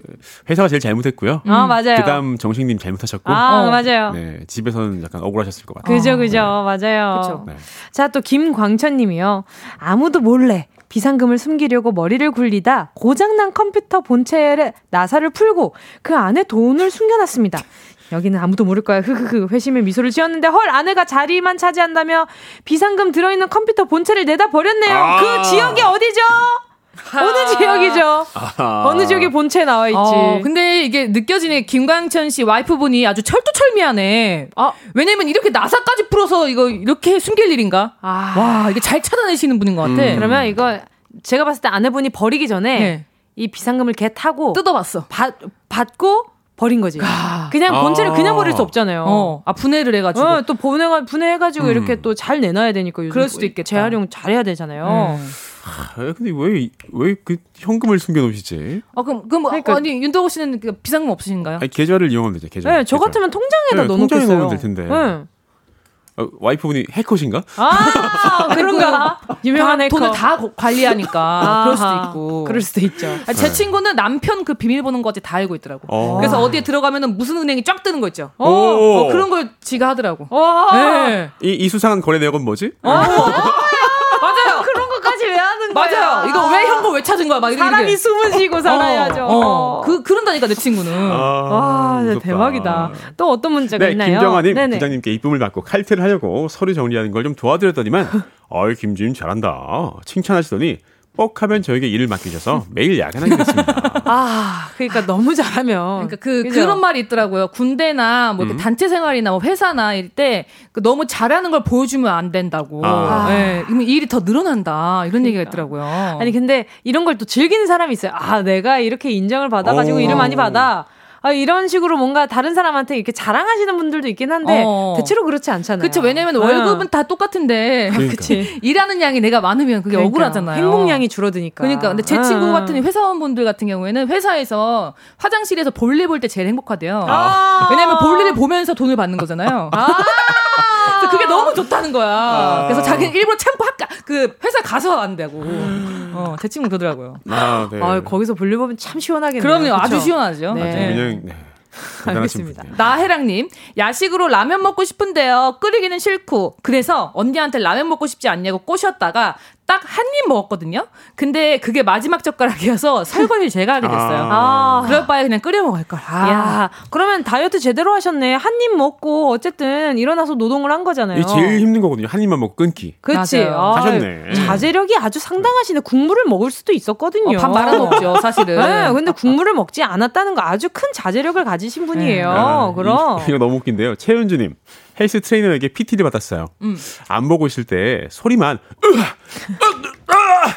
회사가 제일 잘못했고요. 아, 맞아요. 그다음 정식님 잘못하셨고, 아, 어. 맞아요. 네, 집에서는 약간 억울하셨을 것 같아요. 그죠, 그죠. 맞아요. 네. 자, 또 김광천 님이요. 아무도 몰래 비상금을 숨기려고 머리를 굴리다 고장난 컴퓨터 본체에 나사를 풀고 그 안에 돈을 숨겨놨습니다. 여기는 아무도 모를 거야. 흐흐흐. 회심의 미소를 지었는데 헐 아내가 자리만 차지한다며 비상금 들어있는 컴퓨터 본체를 내다 버렸네요. 아. 그 지역이 어디죠? 어느 지역이죠? 어느 지역에 본체 나와 있지. 어, 근데 이게 느껴지네. 김광천 씨 와이프분이 아주 철두철미하네. 아, 왜냐면 이렇게 나사까지 풀어서 이거 이렇게 숨길 일인가? 아. 와, 이게 잘 찾아내시는 분인 것 같아. 음. 그러면 이거 제가 봤을 때 아내분이 버리기 전에 네. 이 비상금을 개 타고 뜯어봤어. 받, 받고 버린 거지. 아. 그냥 본체를 아. 그냥 버릴 수 없잖아요. 어, 아, 분해를 해가지고. 어, 또 분해가 분해해가지고 음. 이렇게 또 잘 내놔야 되니까 요즘 그럴 수도 있겠다. 재활용 잘해야 되잖아요. 음. 아, 근데 왜 왜 그 현금을 숨겨놓으시지? 아, 그럼, 그럼, 그러니까- 아니, 윤도호 씨는 그 비상금 없으신가요? 아니, 계좌를 이용하면 되죠. 계좌. 네, 저 계좌. 같으면 통장에다 네, 넣어놓겠어요. 통장에 넣으면 될 텐데. 네. 어, 와이프분이 해커신가? 아, *laughs* 그런가? 유명한 다 해커. 돈을 다 고- 관리하니까. 그럴 수도 있고. 그럴 수도 있죠. 아, 제 친구는 남편 그 비밀번호까지 다 알고 있더라고. 어. 그래서 어디에 들어가면은 무슨 은행이 쫙 뜨는 거 있죠. 오. 어, 그런 걸 지가 하더라고. 와, 네. 이, 이 수상한 거래 내역은 뭐지? 맞아요. 그런 것까지 왜 하는 거야? 맞아요. 이거 왜 현금 왜 찾은 거야? 막 이렇게. 사람이 숨을 쉬고 살아야죠. 어, 어. 그 그런다니까 내 친구는. 와, 진짜 무섭다. 대박이다. 또 어떤 문제가 네, 있나요? 김정아님 네네. 부장님께 이쁨을 받고 칼퇴를 하려고 서류 정리하는 걸 좀 도와드렸더니만 어이 김주임 잘한다 칭찬하시더니 뻑하면 저에게 일을 맡기셔서 매일 야근하게 됐습니다. *laughs* 아, 그러니까 너무 잘하면. 그러니까 그 그죠? 그런 말이 있더라고요. 군대나 뭐 음. 단체 생활이나 뭐 회사나 이럴 때그 너무 잘하는 걸 보여주면 안 된다고. 아. 예, 그러면 일이 더 늘어난다 이런 얘기가 있더라고요. 아니 근데 이런 걸 또 즐기는 사람이 있어요. 아 내가 이렇게 인정을 받아가지고 오. 일을 많이 받아. 아, 이런 식으로 뭔가 다른 사람한테 이렇게 자랑하시는 분들도 있긴 한데 어. 대체로 그렇지 않잖아요. 그쵸. 왜냐면 어. 월급은 다 똑같은데. 그러니까. 그치. *laughs* 일하는 양이 내가 많으면 그게 그러니까. 억울하잖아요. 행복량이 줄어드니까. 그러니까 근데 제 아, 친구 아. 같은 회사원분들 같은 경우에는 회사에서 화장실에서 볼일 볼 때 제일 행복하대요. 아. 왜냐면 볼일을 보면서 돈을 받는 거잖아요. 그래서 그게 너무 좋다는 거야. 그래서 자기는 일부러 학 가 그 회사 가서 한다고. 어, 제 친구 그러더라고요. 아, 네. 아, 거기서 볼일 보면 참 시원하겠네요. 그럼요. 아주 그쵸? 시원하죠. 네. 아주 그냥 네. 대단하신 알겠습니다. 나혜랑님, 야식으로 라면 먹고 싶은데요. 끓이기는 싫고. 그래서 언니한테 라면 먹고 싶지 않냐고 꼬셨다가 딱 한 입 먹었거든요. 근데 그게 마지막 젓가락이어서 *laughs* 설거지를 제가 하게 됐어요. 아. 그럴 바에 그냥 끓여 먹을 걸. 아. 야, 그러면 다이어트 제대로 하셨네. 한 입 먹고 어쨌든 일어나서 노동을 한 거잖아요. 이게 제일 힘든 거거든요. 한 입만 먹고 끊기. 그치. 맞아요. 아, 하셨네. 자제력이 아주 상당하시네. 국물을 먹을 수도 있었거든요. 어, 밥 말아 먹죠, 사실은. 네, 근데 국물을 먹지 않았다는 거 아주 큰 자제력을 가지신 분이에요. 아, 그럼. 이, 거 너무 웃긴데요. 최은주님 헬스 트레이너에게 PT를 받았어요. 음. 안 보고 있을 때 소리만 으아, 으아,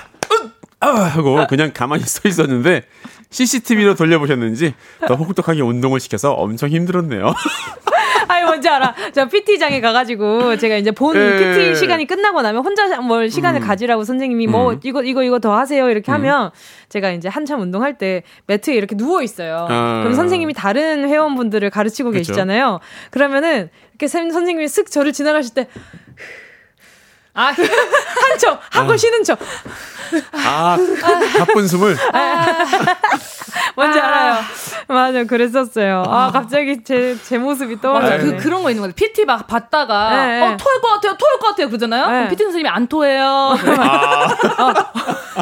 으아, 으아 하고 그냥 가만히 *laughs* 서 있었는데 CCTV로 돌려보셨는지 더 혹독하게 운동을 시켜서 엄청 힘들었네요. *laughs* 아니 뭔지 알아. 저 PT장에 가가지고 제가 이제 본 예. PT 시간이 끝나고 나면 혼자 뭘 시간을 가지라고 선생님이 뭐 음. 이거 이거 이거 더 하세요 이렇게 하면 제가 이제 한참 운동할 때 매트에 이렇게 누워 있어요. 아. 그럼 선생님이 다른 회원분들을 가르치고 그쵸. 계시잖아요. 그러면은 이렇게 선- 선생님이 쓱 저를 지나가실 때. 아, 한 척, 하고 쉬는 척. 아, 가쁜 숨을. 뭔지 알아요. 맞아, 그랬었어요. 아, 갑자기 제, 제 모습이. 떠오르네. 그, 그런 거 있는 거같요 PT 막 받다가, 네, 어, 네. 토할 것 같아요, 토할 것 같아요. 그러잖아요? 네. 그럼 PT 선생님이 안 토해요. 어,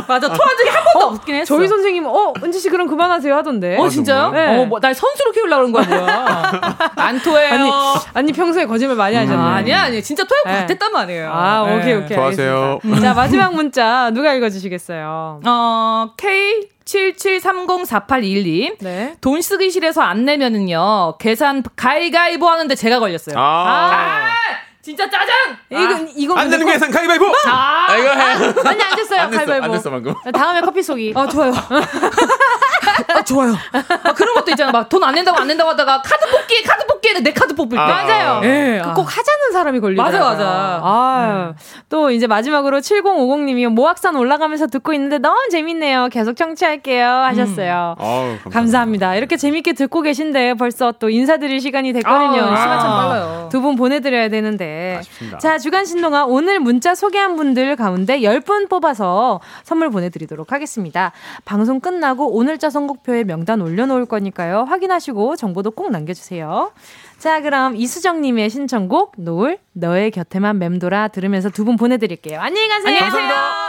맞아, 토한 적이 한 번도 없긴 했어. 저희 선생님, 어, 은지 씨 그럼 그만하세요 하던데. 어, 진짜요? 네. 어, 뭐, 날 선수로 키우려고 그런 거야, 뭐야. 안 토해요. 아니, 아니 평소에 거짓말 많이 하셨네. 아, 아니야, 아니야. 진짜 토할 것 네. 같았단 말이에요. 아, 네. 오케이, 오케이. 좋아하세요. 알겠습니다. 자, 마지막 문자 누가 읽어주시겠어요? 어, K77304821님. 네. 돈 쓰기 싫어서 안 내면은요, 계산 가위가위보 하는데 제가 걸렸어요. 아, 진짜 짜장! 이건, 이건. 안 되는 계산 가위바위보! 아, 아, 이거 해. 아니, 안 됐어요. 안 됐어, 가위바위보. 안 됐어, 방금. 다음에 커피 쏘기. 아, 좋아요. *laughs* 아, 좋아요. 아, 그런 것도 있잖아. 막 돈 안 낸다고 안 낸다고 하다가 카드 뽑기, 카드 뽑기에 내 카드 뽑을 때. 아. 맞아요. 예, 그 아. 꼭 하자는 사람이 걸리더라고요. 맞아, 맞아. 아, 또 이제 마지막으로 7050님이 모악산 올라가면서 듣고 있는데 너무 재밌네요. 계속 청취할게요. 하셨어요. 아우, 감사합니다. 감사합니다. 이렇게 재밌게 듣고 계신데 벌써 또 인사드릴 시간이 됐거든요. 아, 시간 참 빨라요. 두 분 보내드려야 되는데. 아쉽습니다. 자, 주간 신동아 오늘 문자 소개한 분들 가운데 10분 뽑아서 선물 보내드리도록 하겠습니다. 방송 끝나고 오늘자 선곡표에 명단 올려놓을 거니까요. 확인하시고 정보도 꼭 남겨주세요. 자, 그럼 이수정님의 신청곡 노을 너의 곁에만 맴돌아 들으면서 두 분 보내드릴게요. 안녕히 가세요. 안녕히 계세요.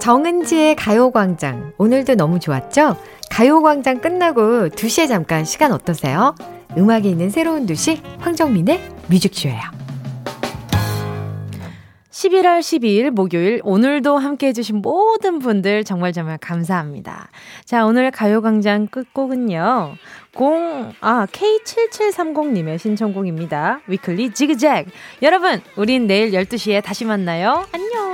정은지의 가요광장. 오늘도 너무 좋았죠? 가요광장 끝나고 2시에 잠깐 시간 어떠세요? 음악이 있는 새로운 도시 황정민의 뮤직쇼예요. 11월 12일 목요일 오늘도 함께 해주신 모든 분들 정말 정말 감사합니다. 자, 오늘 가요광장 끝곡은요. 0, 아, K7730님의 신청곡입니다. 위클리 지그잭. 여러분, 우린 내일 12시에 다시 만나요. 안녕.